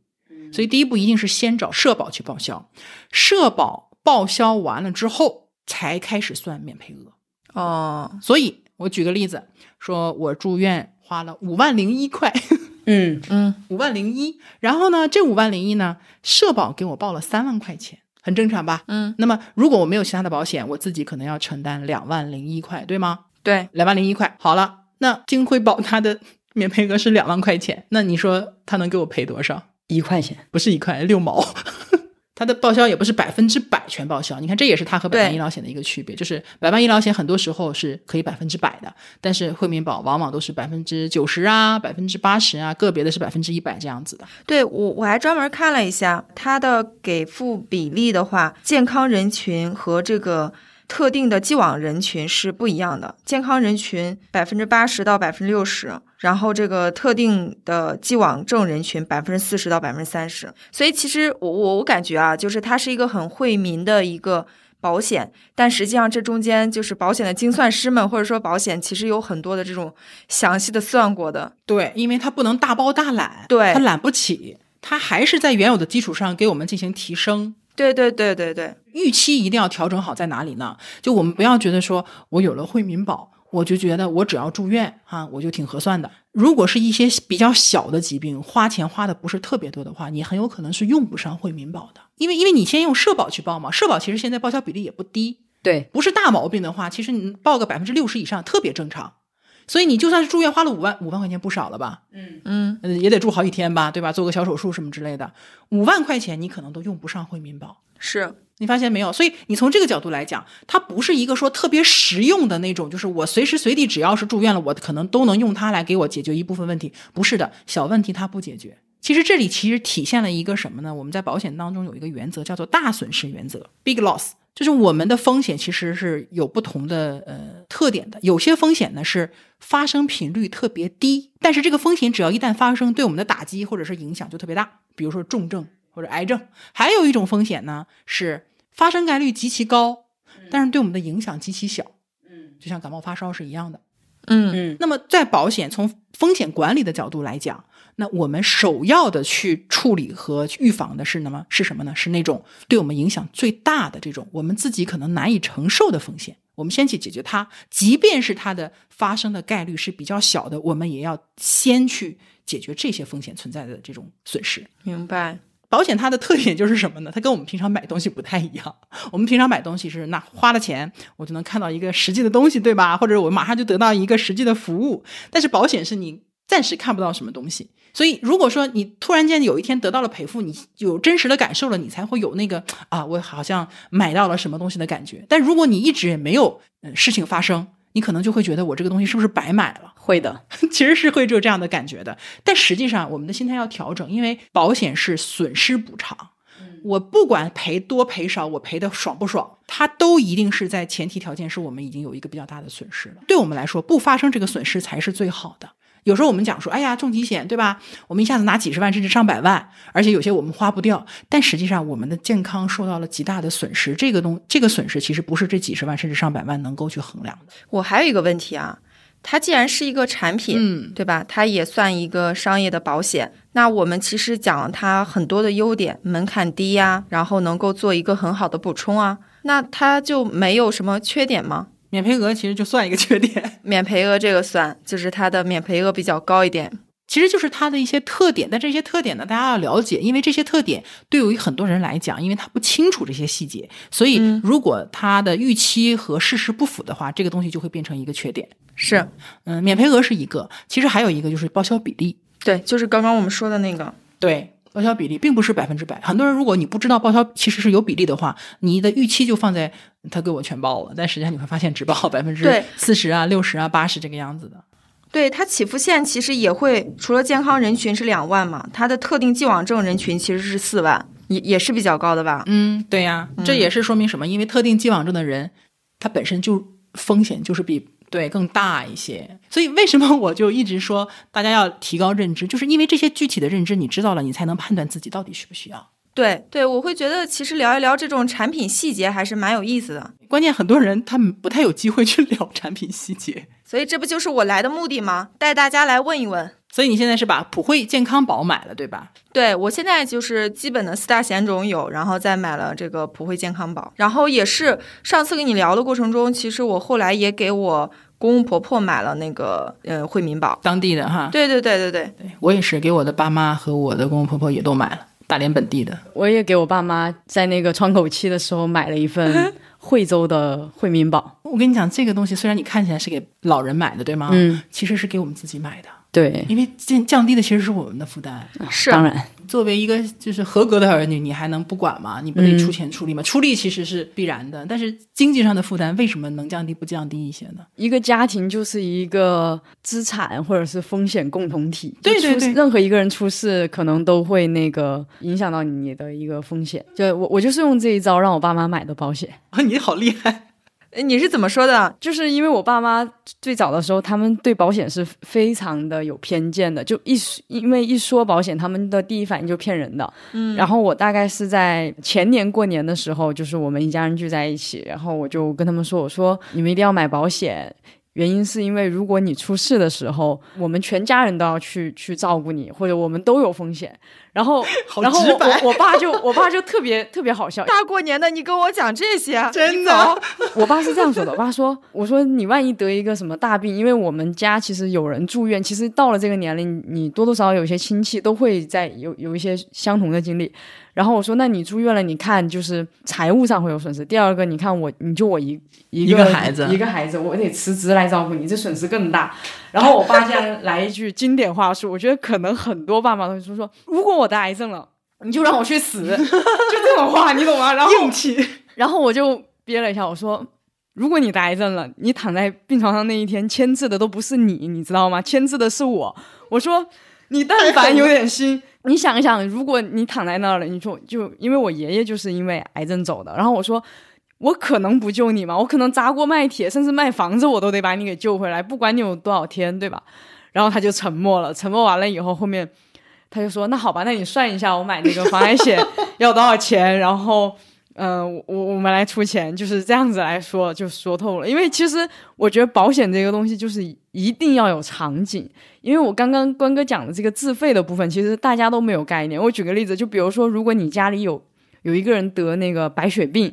Speaker 1: 所以第一步一定是先找社保去报销，社保报销完了之后才开始算免赔额。
Speaker 2: 哦，
Speaker 1: 所以我举个例子，说我住院花了五万零一块，
Speaker 3: 嗯
Speaker 2: 嗯，
Speaker 1: 五万零一，然后呢，这五万零一呢，社保给我报了三万块钱，很正常吧？
Speaker 2: 嗯，
Speaker 1: 那么如果我没有其他的保险，我自己可能要承担两万零一块，对吗？
Speaker 2: 对，
Speaker 1: 两万零一块，好了，那金辉保它的 免赔额是两万块钱，那你说他能给我赔多少？
Speaker 3: 一块钱，
Speaker 1: 不是一块六毛。它的报销也不是百分之百全报销，你看这也是它和百万医疗险的一个区别，就是百万医疗险很多时候是可以百分之百的，但是惠民保往往都是百分之九十啊、百分之八十啊，个别的是百分之一百这样子的。
Speaker 2: 对我我还专门看了一下它的给付比例的话，健康人群和这个特定的既往人群是不一样的。健康人群百分之八十到百分之六十，然后这个特定的既往症人群百分之四十到百分之三十。所以其实我我我感觉啊，就是它是一个很惠民的一个。保险，但实际上这中间就是保险的精算师们，或者说保险，其实有很多的这种详细的算过的。
Speaker 1: 对，因为它不能大包大揽，
Speaker 2: 对
Speaker 1: 它揽不起，它还是在原有的基础上给我们进行提升。
Speaker 2: 对对对对对，
Speaker 1: 预期一定要调整好，在哪里呢？就我们不要觉得说我有了惠民保，我就觉得我只要住院啊、我就挺合算的。如果是一些比较小的疾病，花钱花的不是特别多的话，你很有可能是用不上惠民保的，因为因为你先用社保去报嘛，社保其实现在报销比例也不低，
Speaker 3: 对，
Speaker 1: 不是大毛病的话，其实你报个百分之六十以上特别正常。所以你就算是住院花了五万，五万块钱不少了吧？
Speaker 2: 嗯，
Speaker 1: 嗯，也得住好几天吧，对吧？做个小手术什么之类的，五万块钱你可能都用不上惠民保。
Speaker 2: 是。
Speaker 1: 你发现没有？所以你从这个角度来讲，它不是一个说特别实用的那种，就是我随时随地只要是住院了，我可能都能用它来给我解决一部分问题。不是的，小问题它不解决。其实这里其实体现了一个什么呢？我们在保险当中有一个原则叫做大损失原则 （big loss），就是我们的风险其实是有不同的呃特点的。有些风险呢是发生频率特别低，但是这个风险只要一旦发生，对我们的打击或者是影响就特别大，比如说重症或者癌症。还有一种风险呢是发生概率极其高，但是对我们的影响极其小。嗯，就像感冒发烧是一样的。
Speaker 2: 嗯
Speaker 3: 嗯
Speaker 1: 那么在保险从风险管理的角度来讲，那我们首要的去处理和去预防的是什么？是什么呢？是那种对我们影响最大的这种我们自己可能难以承受的风险。我们先去解决它，即便是它的发生的概率是比较小的，我们也要先去解决这些风险存在的这种损失。
Speaker 2: 明白。
Speaker 1: 保险它的特点就是什么呢？它跟我们平常买东西不太一样。我们平常买东西是那花了钱，我就能看到一个实际的东西，对吧？或者我马上就得到一个实际的服务。但是保险是你暂时看不到什么东西，所以如果说你突然间有一天得到了赔付，你有真实的感受了，你才会有那个啊，我好像买到了什么东西的感觉。但如果你一直也没有嗯事情发生，你可能就会觉得我这个东西是不是白买了？
Speaker 3: 会的，
Speaker 1: 其实是会有这样的感觉的。但实际上，我们的心态要调整，因为保险是损失补偿。我不管赔多赔少，我赔的爽不爽，它都一定是在前提条件是我们已经有一个比较大的损失了。对我们来说，不发生这个损失才是最好的。有时候我们讲说，哎呀，重疾险对吧？我们一下子拿几十万甚至上百万，而且有些我们花不掉，但实际上我们的健康受到了极大的损失。这个东这个损失其实不是这几十万甚至上百万能够去衡量的。
Speaker 2: 我还有一个问题啊，它既然是一个产品，
Speaker 1: 嗯，
Speaker 2: 对吧？它也算一个商业的保险。那我们其实讲它很多的优点，门槛低呀、然后能够做一个很好的补充啊。那它就没有什么缺点吗？
Speaker 1: 免赔额其实就算一个缺点。
Speaker 2: 免赔额这个算，就是它的免赔额比较高一点。
Speaker 1: 其其实就是它的一些特点。但这些特点呢，大家要了解，因为这些特点对于很多人来讲，因为他不清楚这些细节，所以如果他的预期和事实不符的话，这个东西就会变成一个缺点。
Speaker 2: 是，
Speaker 1: 嗯，免赔额是一个，其实还有一个就是报销比例。
Speaker 2: 对，就是刚刚我们说的那个。
Speaker 1: 对，报销比例并不是百分之百。很多人如果你不知道报销其实是有比例的话，你的预期就放在他给我全报了，但实际上你会发现只报百分之四十啊、六十啊、八十这个样子的。
Speaker 2: 对它起付线其实也会，除了健康人群是两万嘛，它的特定既往症人群其实是四万，也也是比较高的吧？
Speaker 1: 嗯，对呀，这也是说明什么？因为特定既往症的人，他本身就风险就是比对更大一些。所以为什么我就一直说大家要提高认知，就是因为这些具体的认知你知道了，你才能判断自己到底需不需要。
Speaker 2: 对对，我会觉得其实聊一聊这种产品细节还是蛮有意思的。
Speaker 1: 关键很多人他们不太有机会去 聊产品细节，
Speaker 2: 所以这不就是我来的目的吗？带大家来问一问。
Speaker 1: 所以你现在是把普惠健康宝买了，对吧？
Speaker 2: 对我现在就是基本的四大险种有，然后再买了这个普惠健康宝，然后也是上次跟你聊的过程中，其实我后来也给我公公婆婆买了那个呃惠民保。
Speaker 1: 当地的哈，
Speaker 2: 对对对对对，
Speaker 1: 对我也是给我的爸妈和我的公公婆婆也都买了大连本地的。
Speaker 3: 我也给我爸妈在那个窗口期的时候买了一份 惠州的惠民保。
Speaker 1: 我跟你讲，这个东西虽然你看起来是给老人买的，对吗？
Speaker 3: 嗯，
Speaker 1: 其实是给我们自己买的，
Speaker 3: 对，
Speaker 1: 因为降降低的其实是我们的负担。
Speaker 2: 是
Speaker 3: 当然，
Speaker 1: 作为一个就是合格的儿女，你还能不管吗？你不得
Speaker 3: 嗯
Speaker 1: 出钱出力吗？出力其实是必然的，但是经济上的负担为什么能降低不降低一些呢？
Speaker 3: 一个家庭就是一个资产或者是风险共同体。
Speaker 1: 对对对
Speaker 3: 任何一个人出事，可能都会那个影响到你的一个风险。就我我就是用这一招让我爸妈买的保险。
Speaker 1: 啊，你好厉害！
Speaker 2: 呃你是怎么说的？
Speaker 3: 就是因为我爸妈最早的时候，他们对保险是非常的有偏见的，就一说因为一说保险，他们的第一反应就骗人的。嗯，然后我大概是在前年过年的时候，就是我们一家人聚在一起，然后我就跟他们说，我说你们一定要买保险。原因是因为如果你出事的时候，我们全家人都要去去照顾你，或者我们都有风险。然后，然后我我我爸就我爸就特别特别好笑，
Speaker 2: 大过年的你跟我讲这些，
Speaker 1: 真的
Speaker 3: 我爸是这样说的，我爸说：“我说你万一得一个什么大病，因为我们家其实有人住院，其实到了这个年龄，你多多少少有一些亲戚都会在有有一些相同的经历。然后我说，那你住院了，你看就是财务上会有损失。第二个，你看我，你就我一一
Speaker 1: 一个孩子
Speaker 3: 一个孩子，我得辞职来照顾你，这损失更大。然后我爸竟然来一句经典话术，我觉得可能很多爸妈都会说说，如果我得癌症了，你就让我去死，就这种话，你懂吗？然后
Speaker 1: 硬气，
Speaker 3: 然后我就憋了一下，我说：“如果你得癌症了，你躺在病床上那一天，签字的都不是你，你知道吗？签字的是我。”我说：“你但凡有点心，你想一想，如果你躺在那儿了，你说就因为我爷爷就是因为癌症走的，然后我说。”我可能不救你吗？我可能砸锅卖铁，甚至卖房子，我都得把你给救回来，不管你有多少天，对吧？然后他就沉默了，沉默完了以后，后面他就说：“那好吧，那你算一下，我买那个防癌险 要多少钱？然后，嗯、我我我们来出钱，就是这样子来说，就说透了。因为其实我觉得保险这个东西就是一定要有场景，因为我刚刚关哥讲的这个自费的部分，其实大家都没有概念。我举个例子，就比如说，如果你家里有有一个人得那个白血病，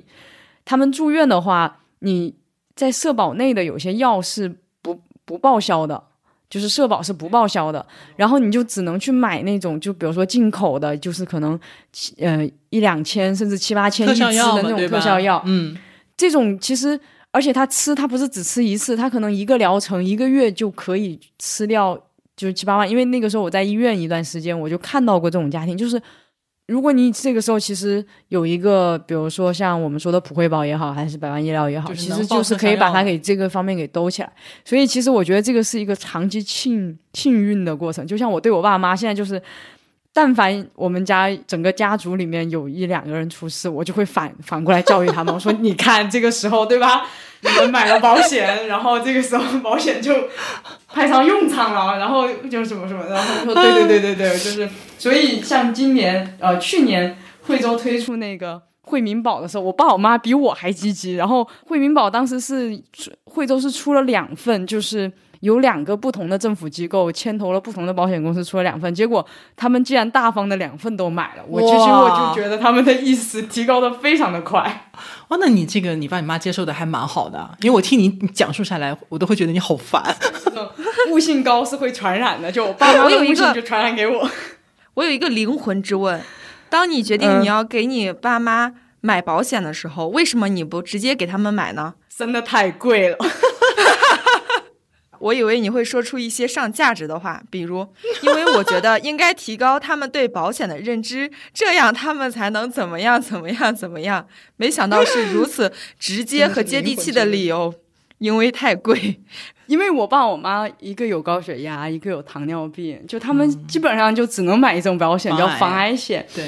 Speaker 3: 他们住院的话，你在社保内的有些药是不不报销的。就是社保是不报销的，然后你就只能去买那种，就比如说进口的，就是可能七呃一两千甚至七八千
Speaker 1: 特
Speaker 3: 一支的那种特效药，
Speaker 1: 嗯，
Speaker 3: 这种其实，而且他吃他不是只吃一次，他可能一个疗程一个月就可以吃掉就是七八万。因为那个时候我在医院一段时间，我就看到过这种家庭，就是如果你这个时候其实有一个，比如说像我们说的普惠保也好，还是百万医疗也好，
Speaker 1: 就是
Speaker 3: 其实就是可以把它给这个方面给兜起来。所以其实我觉得这个是一个长期幸幸运的过程。就像我对我爸妈现在就是。但凡我们家整个家族里面有一两个人出事，我就会反反过来教育他们，我说：“你看这个时候，对吧？你们买了保险，然后这个时候保险就派上用场了，然后就什么什么，然后他说对对对对对，就是所以像今年呃去年惠州推出那个惠民保的时候，我爸我妈比我还积极，然后惠民保当时是惠州是出了两份，就是。有两个不同的政府机构牵头了不同的保险公司出了两份，结果他们竟然大方的两份都买了，我其实我就觉得他们的意思提高的非常的快。
Speaker 1: 哇，那你这个你爸你妈接受的还蛮好的，因为我听你讲述下来，我都会觉得你好烦。
Speaker 3: 悟性高是会传染的，就我爸妈
Speaker 2: 我有一个
Speaker 3: 的悟性就传染给我。
Speaker 2: 我有一个灵魂之问：当你决定
Speaker 3: 嗯
Speaker 2: 你要给你爸妈买保险的时候，为什么你不直接给他们买呢？
Speaker 3: 真的太贵了，
Speaker 2: 我以为你会说出一些上价值的话，比如，因为我觉得应该提高他们对保险的认知，这样他们才能怎么样怎么样怎么样。没想到是如此直接和接地气的理由，因为太贵。
Speaker 3: 因为我爸我妈一个有高血压，一个有糖尿病，就他们基本上就只能买一种保险，叫
Speaker 1: 防癌
Speaker 3: 险。
Speaker 1: 对，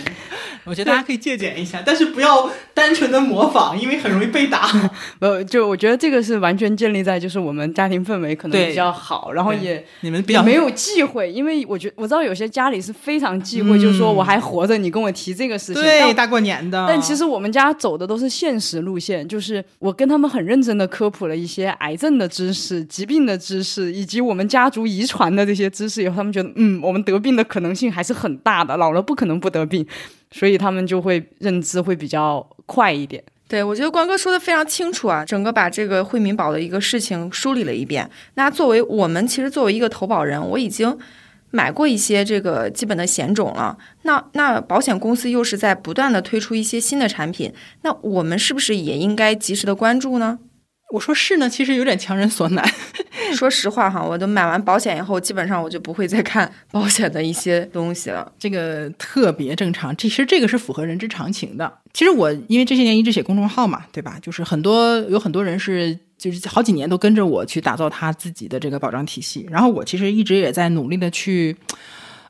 Speaker 1: 我觉得大家可以借鉴一下，但是不要单纯的模仿，因为很容易被打。
Speaker 3: 呃，就我觉得这个是完全建立在就是我们家庭氛围可能比较好，然后也
Speaker 1: 你们比较
Speaker 3: 没有忌讳，因为我觉得我知道有些家里是非常忌讳，
Speaker 1: 嗯
Speaker 3: 就是说我还活着，你跟我提这个事情。
Speaker 1: 对大过年的，
Speaker 3: 但其实我们家走的都是现实路线，就是我跟他们很认真的科普了一些癌症的知识、疾病的知识，以及我们家族遗传的这些知识以后，他们觉得嗯，我们得病的可能性还是很大的，老了不可能不得病，所以他们就会认知会比较快一点。
Speaker 2: 对，我觉得关哥说的非常清楚啊，整个把这个惠民保的一个事情梳理了一遍。那作为我们其实作为一个投保人，我已经买过一些这个基本的险种了。那那保险公司又是在不断的推出一些新的产品，那我们是不是也应该及时的关注呢？
Speaker 1: 我说是呢，其实有点强人所难。
Speaker 2: 说实话哈，我都买完保险以后，基本上我就不会再看 保险的一些东西了。
Speaker 1: 这个特别正常，其实这个是符合人之常情的。其实我因为这些年一直写公众号嘛，对吧？就是很多有很多人是就是好几年都跟着我去打造他自己的这个保障体系，然后我其实一直也在努力的去。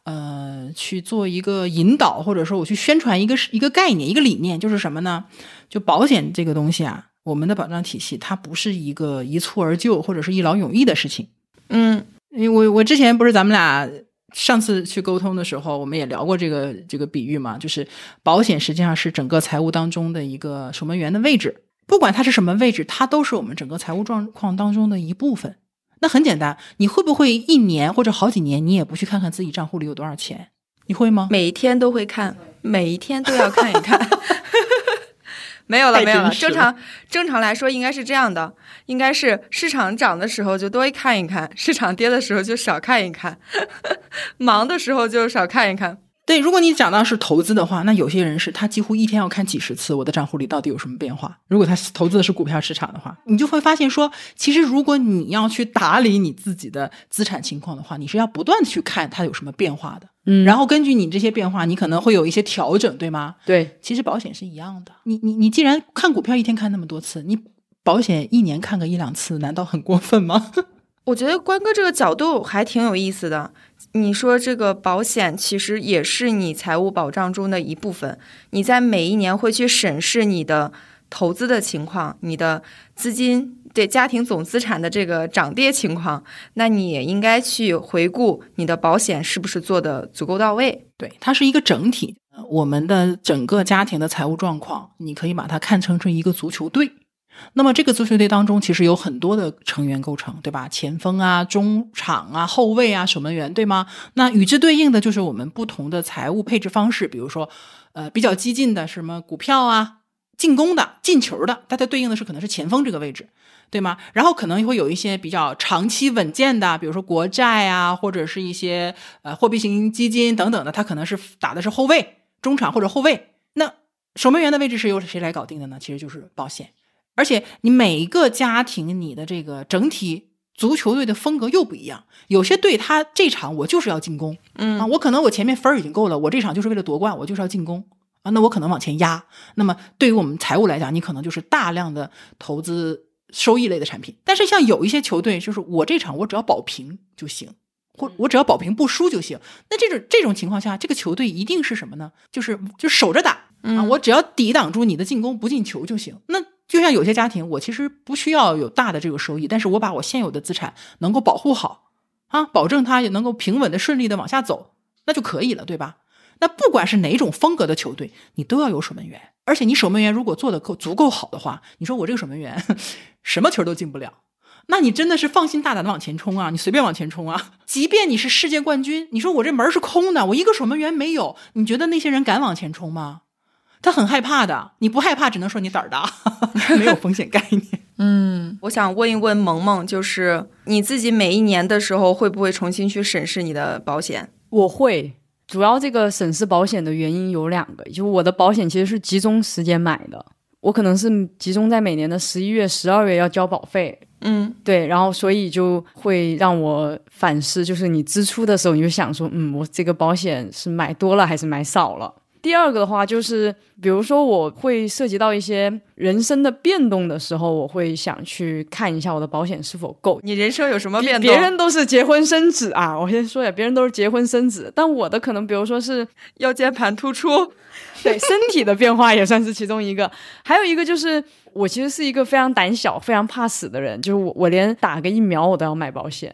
Speaker 1: 呃，去做一个引导，或者说我去宣传一个一个概念、一个理念，就是什么呢？就保险这个东西啊，我们的保障体系它不是一个一蹴而就或者是一劳永逸的事情。
Speaker 2: 嗯，
Speaker 1: 因为我我之前不是咱们俩上次去沟通的时候，我们也聊过这个这个比喻嘛，就是保险实际上是整个财务当中的一个守门员的位置，不管它是什么位置，它都是我们整个财务状况当中的一部分。那很简单，你会不会一年或者好几年，你也不去看看自己账户里有多少钱？你会吗？
Speaker 2: 每一天都会看，每一天都要看一看。没有了，没有了。正常正常来说应该是这样的，应该是市场涨的时候就多看一看，市场跌的时候就少看一看，忙的时候就少看一看。
Speaker 1: 对，如果你讲到是投资的话，那有些人是他几乎一天要看几十次我的账户里到底有什么变化。如果他投资的是股票市场的话，你就会发现说，其实如果你要去打理你自己的资产情况的话，你是要不断的去看它有什么变化的，
Speaker 3: 嗯
Speaker 1: 然后根据你这些变化，你可能会有一些调整，对吗？
Speaker 3: 对，
Speaker 1: 其实保险是一样的，你你你既然看股票一天看那么多次，你保险一年看个一两次，难道很过分吗？
Speaker 2: 我觉得关哥这个角度还挺有意思的。你说这个保险其实也是你财务保障中的一部分，你在每一年会去审视你的投资的情况，你的资金对家庭总资产的这个涨跌情况，那你也应该去回顾你的保险是不是做的足够到位。
Speaker 1: 对，它是一个整体。我们的整个家庭的财务状况，你可以把它看成是一个足球队。那么这个足球队当中，其实有很多的成员构成，对吧？前锋啊、中场啊、后卫啊、守门员，对吗？那与之对应的就是我们不同的财务配置方式，比如说，呃，比较激进的什么股票啊，进攻的、进球的，它对应的是可能是前锋这个位置。对吗？然后可能会有一些比较长期稳健的，比如说国债啊，或者是一些呃货币型基金等等的，它可能是打的是后卫、中场或者后卫。那守门员的位置是由谁来搞定的呢？其实就是保险。而且你每一个家庭，你的这个整体足球队的风格又不一样。有些队他这场我就是要进攻，
Speaker 2: 嗯
Speaker 1: 啊，我可能我前面分儿已经够了，我这场就是为了夺冠，我就是要进攻啊，那我可能往前压。那么对于我们财务来讲，你可能就是大量的投资收益类的产品。但是像有一些球队，就是我这场我只要保平就行，或我只要保平不输就行。那这种这种情况下，这个球队一定是什么呢？就是就守着打啊，
Speaker 2: 嗯
Speaker 1: 我只要抵挡住你的进攻，不进球就行。那就像有些家庭，我其实不需要有大的这个收益，但是我把我现有的资产能够保护好啊，保证它也能够平稳的、顺利的往下走，那就可以了，对吧？那不管是哪种风格的球队，你都要有守门员，而且你守门员如果做的够足够好的话，你说我这个守门员什么球都进不了，那你真的是放心大胆的往前冲啊，你随便往前冲啊！即便你是世界冠军，你说我这门是空的，我一个守门员没有，你觉得那些人敢往前冲吗？他很害怕的，你不害怕，只能说你胆儿大，没有风险概念。
Speaker 2: 嗯，我想问一问萌萌，就是你自己每一年的时候会不会重新去审视你的保险？
Speaker 3: 我会，主要这个审视保险的原因有两个，就我的保险其实是集中时间买的，我可能是集中在每年的十一月、十二月要交保费，
Speaker 2: 嗯，
Speaker 3: 对，然后所以就会让我反思，就是你支出的时候你就想说，嗯，我这个保险是买多了还是买少了？第二个的话就是，比如说我会涉及到一些人生的变动的时候，我会想去看一下我的保险是否够。
Speaker 2: 你人生有什么变动？
Speaker 3: 别人都是结婚生子啊，我先说一下，别人都是结婚生子，但我的可能，比如说是
Speaker 2: 腰间盘突出，
Speaker 3: 对身体的变化也算是其中一个。还有一个就是，我其实是一个非常胆小、非常怕死的人，就是我我连打个疫苗我都要买保险。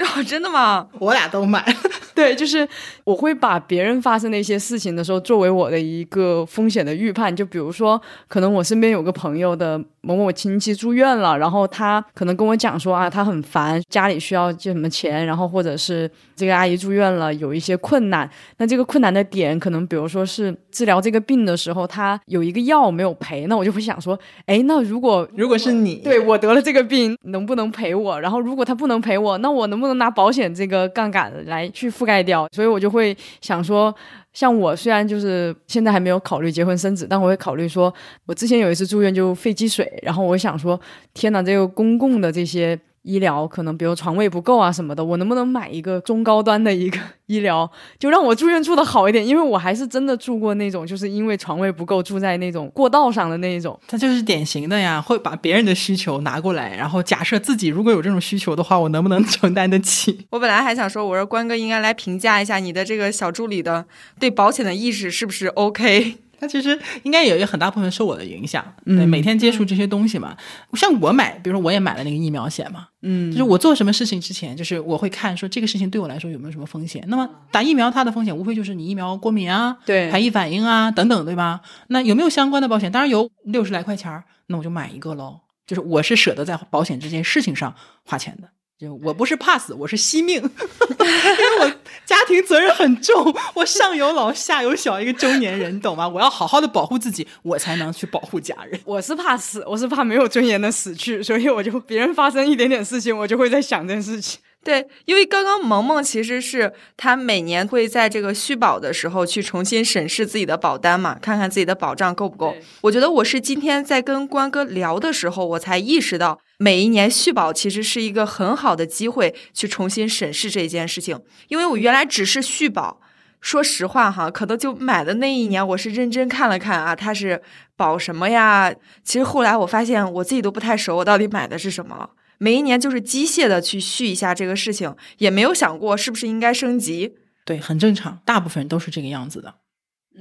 Speaker 2: 哦，真的吗？
Speaker 1: 我俩都买。
Speaker 3: 对，就是我会把别人发生的一些事情的时候，作为我的一个风险的预判。就比如说，可能我身边有个朋友的某某亲戚住院了，然后他可能跟我讲说啊，他很烦，家里需要借什么钱，然后或者是这个阿姨住院了，有一些困难。那这个困难的点，可能比如说是治疗这个病的时候，他有一个药没有赔，那我就会想说，哎，那如果
Speaker 1: 如果是你，
Speaker 3: 对我得了这个病，能不能赔我？然后如果他不能赔我，那我能不能拿保险这个杠杆来去覆盖掉？所以我就会想说，像我虽然就是现在还没有考虑结婚生子，但我会考虑说，我之前有一次住院就肺积水，然后我想说，天哪，这个公共的这些。医疗可能比如床位不够啊什么的，我能不能买一个中高端的一个 医疗，就让我住院住的好一点？因为我还是真的住过那种，就是因为床位不够住在那种过道上的那一种。
Speaker 1: 他就是典型的呀，会把别人的需求拿过来，然后假设自己如果有这种需求的话，我能不能 承担得起？
Speaker 2: 我本来还想说，我说关哥应该来评价一下你的这个小助理的对保险的意识是不是 OK。
Speaker 1: 他其实应该也有一个很大部分受我的影响，对，每天接触这些东西嘛。像我买，比如说我也买了那个疫苗险嘛，嗯，就是我做什么事情之前，就是我会看说这个事情对我来说有没有什么风险。那么打疫苗它的风险无非就是你疫苗过敏啊，
Speaker 3: 对，
Speaker 1: 排异反应啊等等，对吧？那有没有相关的保险？当然有，六十来块钱那我就买一个喽。就是我是舍得在保险这件事情上花钱的。我不是怕死，我是惜命，因为我家庭责任很重，我上有老下有小，一个中年人，懂吗？我要好好的保护自己，我才能去保护家人。
Speaker 3: 我是怕死，我是怕没有尊严的死去，所以我就别人发生一点点事情，我就会在想这件事情。
Speaker 2: 对，因为刚刚萌萌其实是他每年会在这个续保的时候去重新审视自己的保单嘛，看看自己的保障够不够。我觉得我是今天在跟关哥聊的时候，我才意识到每一年续保其实是一个很好的机会去重新审视这件事情。因为我原来只是续保，说实话哈，可能就买的那一年我是认真看了看啊，它是保什么呀？其实后来我发现我自己都不太熟，我到底买的是什么了。每一年就是机械的去续一下这个事情，也没有想过是不是应该升级。
Speaker 1: 对，很正常，大部分人都是这个样子的。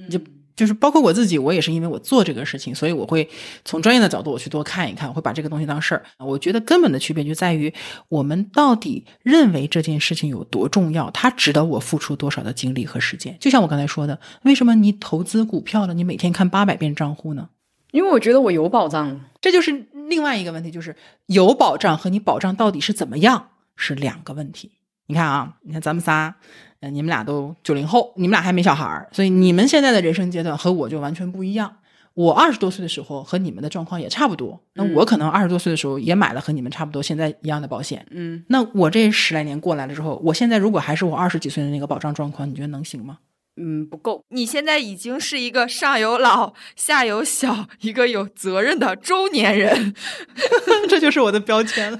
Speaker 1: 就就是包括我自己，我也是因为我做这个事情，所以我会从专业的角度我去多看一看，我会把这个东西当事儿。我觉得根本的区别就在于我们到底认为这件事情有多重要，它值得我付出多少的精力和时间。就像我刚才说的，为什么你投资股票了，你每天看八百遍账户呢？
Speaker 3: 因为我觉得我有保障，
Speaker 1: 这就是另外一个问题，就是有保障和你保障到底是怎么样是两个问题。你看啊，你看咱们仨，嗯，你们俩都九零后，你们俩还没小孩儿，所以你们现在的人生阶段和我就完全不一样。我二十多岁的时候和你们的状况也差不多，那我可能二十多岁的时候也买了和你们差不多现在一样的保险，
Speaker 3: 嗯，
Speaker 1: 那我这十来年过来了之后，我现在如果还是我二十几岁的那个保障状况，你觉得能行吗？
Speaker 3: 嗯，不够。
Speaker 2: 你现在已经是一个上有老下有小，一个有责任的中年人，
Speaker 1: 这就是我的标签了，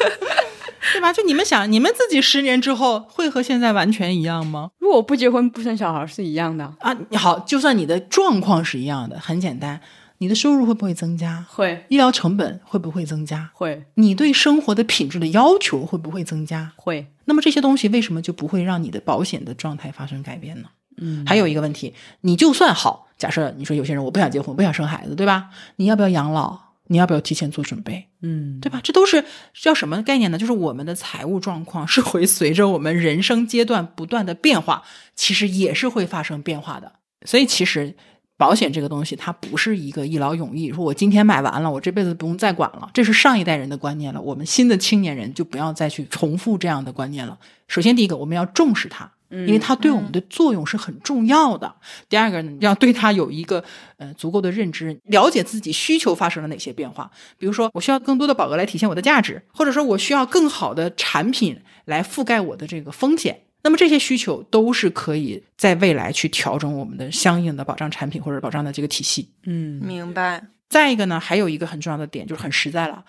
Speaker 1: 对吧？就你们想，你们自己十年之后会和现在完全一样吗？
Speaker 3: 如果不结婚不生小孩是一样的
Speaker 1: 啊。好，就算你的状况是一样的，很简单，你的收入会不会增加？
Speaker 3: 会。
Speaker 1: 医疗成本会不会增加？
Speaker 3: 会。
Speaker 1: 你对生活的品质的要求会不会增加？
Speaker 3: 会。
Speaker 1: 那么这些东西为什么就不会让你的保险的状态发生改变呢？
Speaker 3: 嗯，
Speaker 1: 还有一个问题，你就算好，假设你说有些人我不想结婚，不想生孩子，对吧？你要不要养老？你要不要提前做准备？
Speaker 3: 嗯，
Speaker 1: 对吧？这都是叫什么概念呢？就是我们的财务状况是会随着我们人生阶段不断的变化，其实也是会发生变化的。所以其实。保险这个东西，它不是一个一劳永逸。说我今天买完了，我这辈子不用再管了，这是上一代人的观念了。我们新的青年人就不要再去重复这样的观念了。首先，第一个，我们要重视它。因为它对我们的作用是很重要的。第二个呢，要对它有一个呃足够的认知，了解自己需求发生了哪些变化。比如说，我需要更多的保额来体现我的价值，或者说我需要更好的产品来覆盖我的这个风险。那么这些需求都是可以在未来去调整我们的相应的保障产品或者保障的这个体系。
Speaker 3: 嗯，
Speaker 2: 明白。
Speaker 1: 再一个呢，还有一个很重要的点就是很实在了，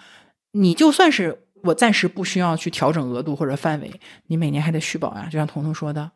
Speaker 1: 你就算是我暂时不需要去调整额度或者范围，你每年还得续保呀。就像彤彤说的，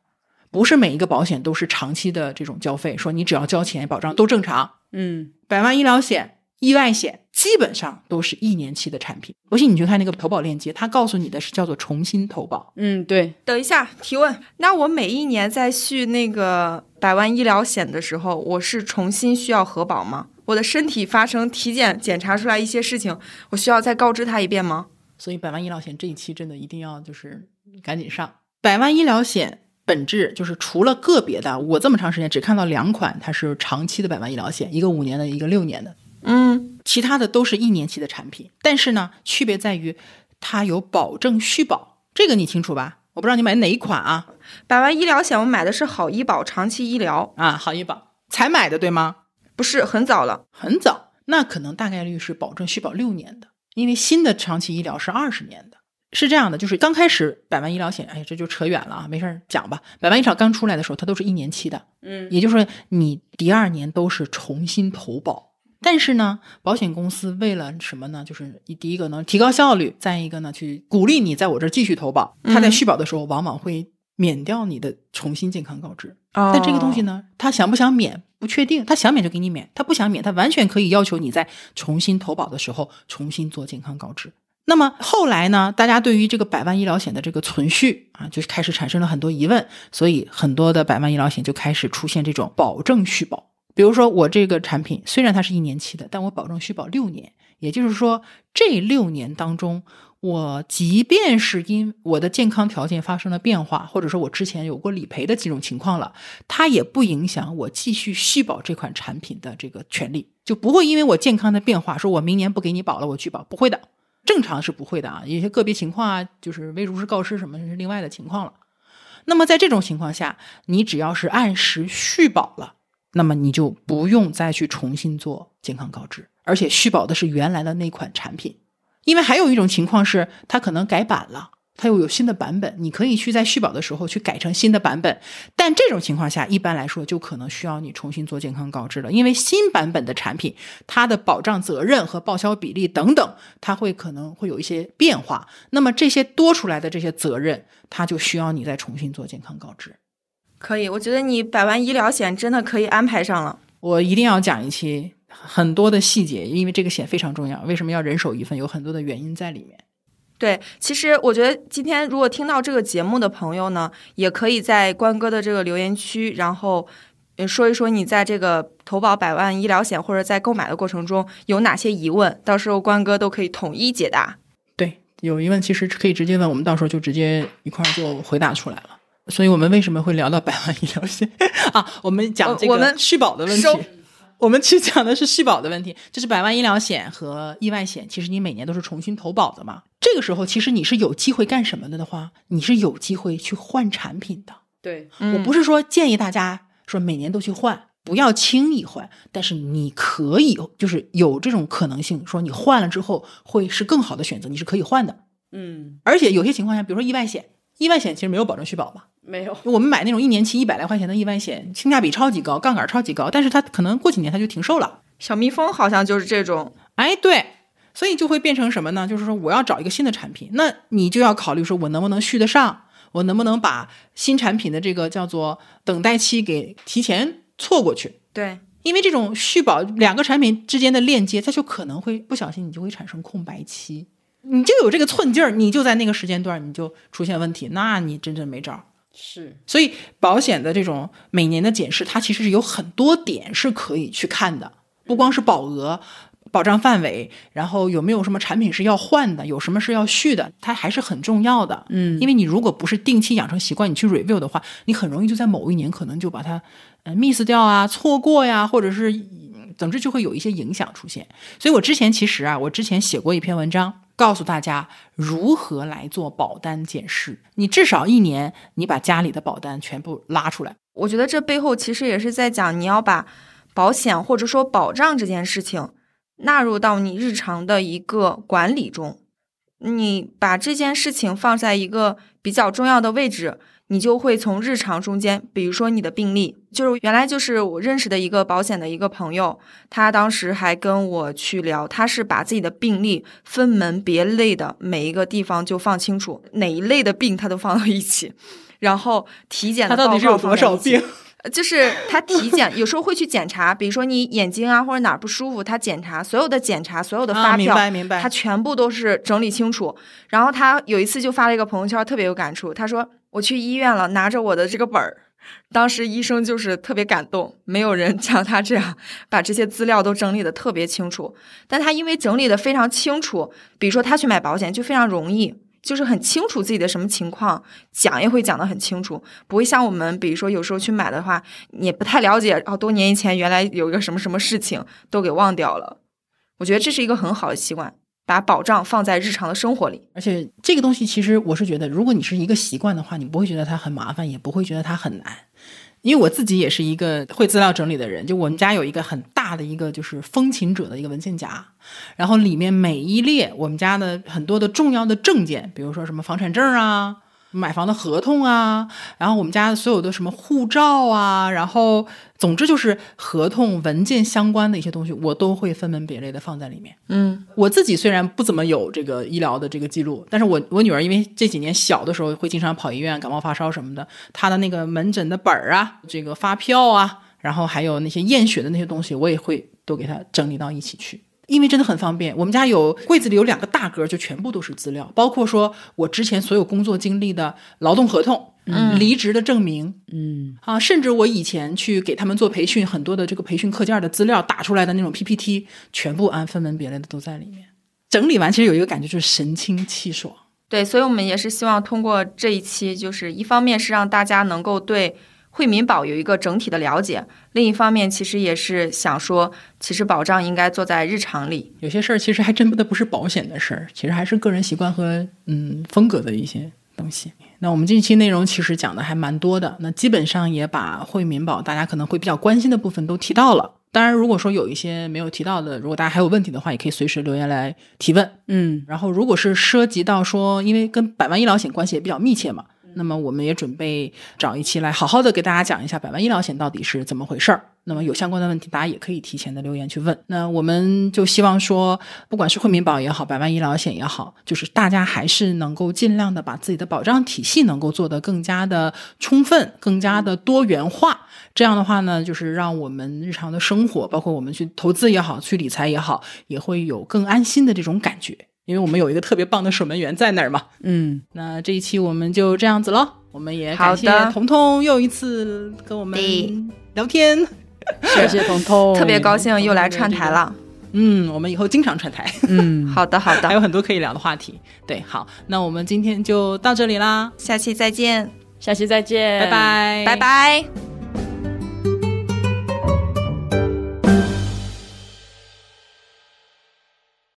Speaker 1: 不是每一个保险都是长期的这种交费，说你只要交钱保障都正常。
Speaker 3: 嗯，
Speaker 1: 百万医疗险。意外险基本上都是一年期的产品，不信你去看那个投保链接，它告诉你的是叫做重新投保。
Speaker 3: 嗯，对。
Speaker 2: 等一下提问，那我每一年在续那个百万医疗险的时候，我是重新需要核保吗？我的身体发生体检检查出来一些事情，我需要再告知他一遍吗？
Speaker 1: 所以百万医疗险这一期真的一定要就是赶紧上。百万医疗险本质就是除了个别的，我这么长时间只看到两款，它是长期的百万医疗险，一个五年的，一个六年的。
Speaker 2: 嗯，
Speaker 1: 其他的都是一年期的产品，但是呢，区别在于它有保证续保，这个你清楚吧？我不知道你买哪一款啊？
Speaker 2: 百万医疗险我买的是好医保长期医疗
Speaker 1: 啊，好医保才买的对吗？
Speaker 2: 不是很早了，
Speaker 1: 很早，那可能大概率是保证续保六年的，因为新的长期医疗是二十年的。是这样的，就是刚开始百万医疗险，哎，这就扯远了啊，没事讲吧。百万医疗刚出来的时候，它都是一年期的，
Speaker 3: 嗯，
Speaker 1: 也就是说你第二年都是重新投保。但是呢，保险公司为了什么呢？就是一第一个呢，提高效率；再一个呢，去鼓励你在我这儿继续投保。他在续保的时候，往往会免掉你的重新健康告知。但这个东西呢，他想不想免不确定，他想免就给你免，他不想免，他完全可以要求你在重新投保的时候重新做健康告知。那么后来呢，大家对于这个百万医疗险的这个存续啊，就开始产生了很多疑问，所以很多的百万医疗险就开始出现这种保证续保。比如说，我这个产品虽然它是一年期的，但我保证续保六年。也就是说，这六年当中，我即便是因我的健康条件发生了变化，或者说我之前有过理赔的几种情况了，它也不影响我继续续保这款产品的这个权利，就不会因为我健康的变化，说我明年不给你保了，我拒保不会的。正常是不会的啊，有些个别情况啊，就是未如实告知什么是另外的情况了。那么在这种情况下，你只要是按时续保了。那么你就不用再去重新做健康告知，而且续保的是原来的那款产品，因为还有一种情况是它可能改版了，它又有新的版本，你可以去在续保的时候去改成新的版本，但这种情况下一般来说就可能需要你重新做健康告知了，因为新版本的产品它的保障责任和报销比例等等，它会可能会有一些变化，那么这些多出来的这些责任，它就需要你再重新做健康告知。
Speaker 2: 可以，我觉得你百万医疗险真的可以安排上了。
Speaker 1: 我一定要讲一期很多的细节，因为这个险非常重要。为什么要人手一份？有很多的原因在里面。
Speaker 2: 对，其实我觉得今天如果听到这个节目的朋友呢，也可以在关哥的这个留言区，然后说一说你在这个投保百万医疗险或者在购买的过程中有哪些疑问，到时候关哥都可以统一解答。
Speaker 1: 对，有疑问其实可以直接问，我们到时候就直接一块儿就回答出来了。所以我们为什么会聊到百万医疗险 啊？我们讲这个续保的问题。我们其实讲的是续保的问题，就是百万医疗险和意外险，其实你每年都是重新投保的嘛。这个时候，其实你是有机会干什么的的话，你是有机会去换产品的。
Speaker 3: 对，
Speaker 1: 我不是说建议大家说每年都去换，不要轻易换，但是你可以就是有这种可能性，说你换了之后会是更好的选择，你是可以换的。
Speaker 3: 嗯，
Speaker 1: 而且有些情况下，比如说意外险。意外险其实没有保证续保吧？
Speaker 3: 没有。
Speaker 1: 我们买那种一年期一百来块钱的意外险，性价比超级高，杠杆超级高，但是它可能过几年它就停售了。
Speaker 2: 小蜜蜂好像就是这种。
Speaker 1: 哎，对，所以就会变成什么呢？就是说我要找一个新的产品，那你就要考虑说我能不能续得上，我能不能把新产品的这个叫做等待期给提前错过去。
Speaker 2: 对，
Speaker 1: 因为这种续保两个产品之间的链接，它就可能会不小心你就会产生空白期。你就有这个寸劲儿，你就在那个时间段，你就出现问题，那你真真没招。
Speaker 3: 是，
Speaker 1: 所以保险的这种每年的检视，它其实是有很多点是可以去看的，不光是保额、保障范围，然后有没有什么产品是要换的，有什么是要续的，它还是很重要的。
Speaker 3: 嗯，
Speaker 1: 因为你如果不是定期养成习惯，你去 review 的话，你很容易就在某一年可能就把它呃 miss 掉啊，错过呀，或者是。总之就会有一些影响出现。所以我之前其实啊，我之前写过一篇文章，告诉大家如何来做保单检视。你至少一年，你把家里的保单全部拉出来。
Speaker 2: 我觉得这背后其实也是在讲，你要把保险或者说保障这件事情纳入到你日常的一个管理中。你把这件事情放在一个比较重要的位置，你就会从日常中间，比如说你的病例，就是原来就是我认识的一个保险的一个朋友，他当时还跟我去聊，他是把自己的病例分门别类的每一个地方就放清楚，哪一类的病他都放到一起，然后体检的
Speaker 1: 他到底是有多少病？
Speaker 2: 就是他体检有时候会去检查，比如说你眼睛啊或者哪儿不舒服，他检查所有的检查所有的发票，
Speaker 1: 明白明白，
Speaker 2: 他全部都是整理清楚。然后他有一次就发了一个朋友圈，特别有感触。他说我去医院了，拿着我的这个本儿，当时医生就是特别感动，没有人 像他这样把这些资料都整理的特别清楚。但他因为整理的非常清楚，比如说他去买保险就非常容易。就是很清楚自己的什么情况，讲也会讲得很清楚，不会像我们，比如说有时候去买的话，也不太了解。哦，多年以前原来有一个什么什么事情都给忘掉了。我觉得这是一个很好的习惯，把保障放在日常的生活里。
Speaker 1: 而且这个东西其实我是觉得，如果你是一个习惯的话，你不会觉得它很麻烦，也不会觉得它很难。因为我自己也是一个会资料整理的人，就我们家有一个很大的一个就是风琴者的一个文件夹，然后里面每一列我们家的很多的重要的证件，比如说什么房产证啊。买房的合同啊，然后我们家所有的什么护照啊，然后总之就是合同文件相关的一些东西，我都会分门别类的放在里面。
Speaker 2: 嗯，
Speaker 1: 我自己虽然不怎么有这个医疗的这个记录，但是我我女儿因为这几年小的时候会经常跑医院感冒发烧什么的，她的那个门诊的本儿啊，这个发票啊，然后还有那些验血的那些东西，我也会都给她整理到一起去。因为真的很方便，我们家有柜子里有两个大格，就全部都是资料，包括说我之前所有工作经历的劳动合同、
Speaker 2: 嗯
Speaker 1: 离职的证明，
Speaker 3: 嗯
Speaker 1: 啊，甚至我以前去给他们做培训，很多的这个培训课件的资料打出来的那种 PPT，全部按分门别类的都在里面。整理完，其实有一个感觉就是神清气爽。
Speaker 2: 对，所以我们也是希望通过这一期，就是一方面是让大家能够对。惠民保有一个整体的了解，另一方面其实也是想说，其实保障应该做在日常里。
Speaker 1: 有些事儿其实还真不的不是保险的事儿，其实还是个人习惯和嗯风格的一些东西。那我们这期内容其实讲的还蛮多的，那基本上也把惠民保大家可能会比较关心的部分都提到了。当然，如果说有一些没有提到的，如果大家还有问题的话，也可以随时留言来提问。
Speaker 3: 嗯，
Speaker 1: 然后如果是涉及到说，因为跟百万医疗险关系也比较密切嘛。那么我们也准备找一期来好好的给大家讲一下百万医疗险到底是怎么回事儿。那么有相关的问题，大家也可以提前的留言去问。那我们就希望说，不管是惠民保也好，百万医疗险也好，就是大家还是能够尽量的把自己的保障体系能够做得更加的充分、更加的多元化。这样的话呢，就是让我们日常的生活，包括我们去投资也好，去理财也好，也会有更安心的这种感觉。因为我们有一个特别棒的守门员在那儿嘛，
Speaker 3: 嗯，
Speaker 1: 那这一期我们就这样子喽。我们也感谢
Speaker 2: 好的。
Speaker 1: 彤彤又一次跟我们聊天，
Speaker 3: 谢谢彤彤，
Speaker 2: 特别高兴又来串台了。
Speaker 1: 嗯，我们以后经常串台，
Speaker 3: 嗯，
Speaker 2: 好的，好的。
Speaker 1: 还，有很多可以聊的话题。对，好，那我们今天就到这里啦，
Speaker 2: 下期再见，
Speaker 3: 下期再见，
Speaker 1: 拜拜，
Speaker 2: 拜拜。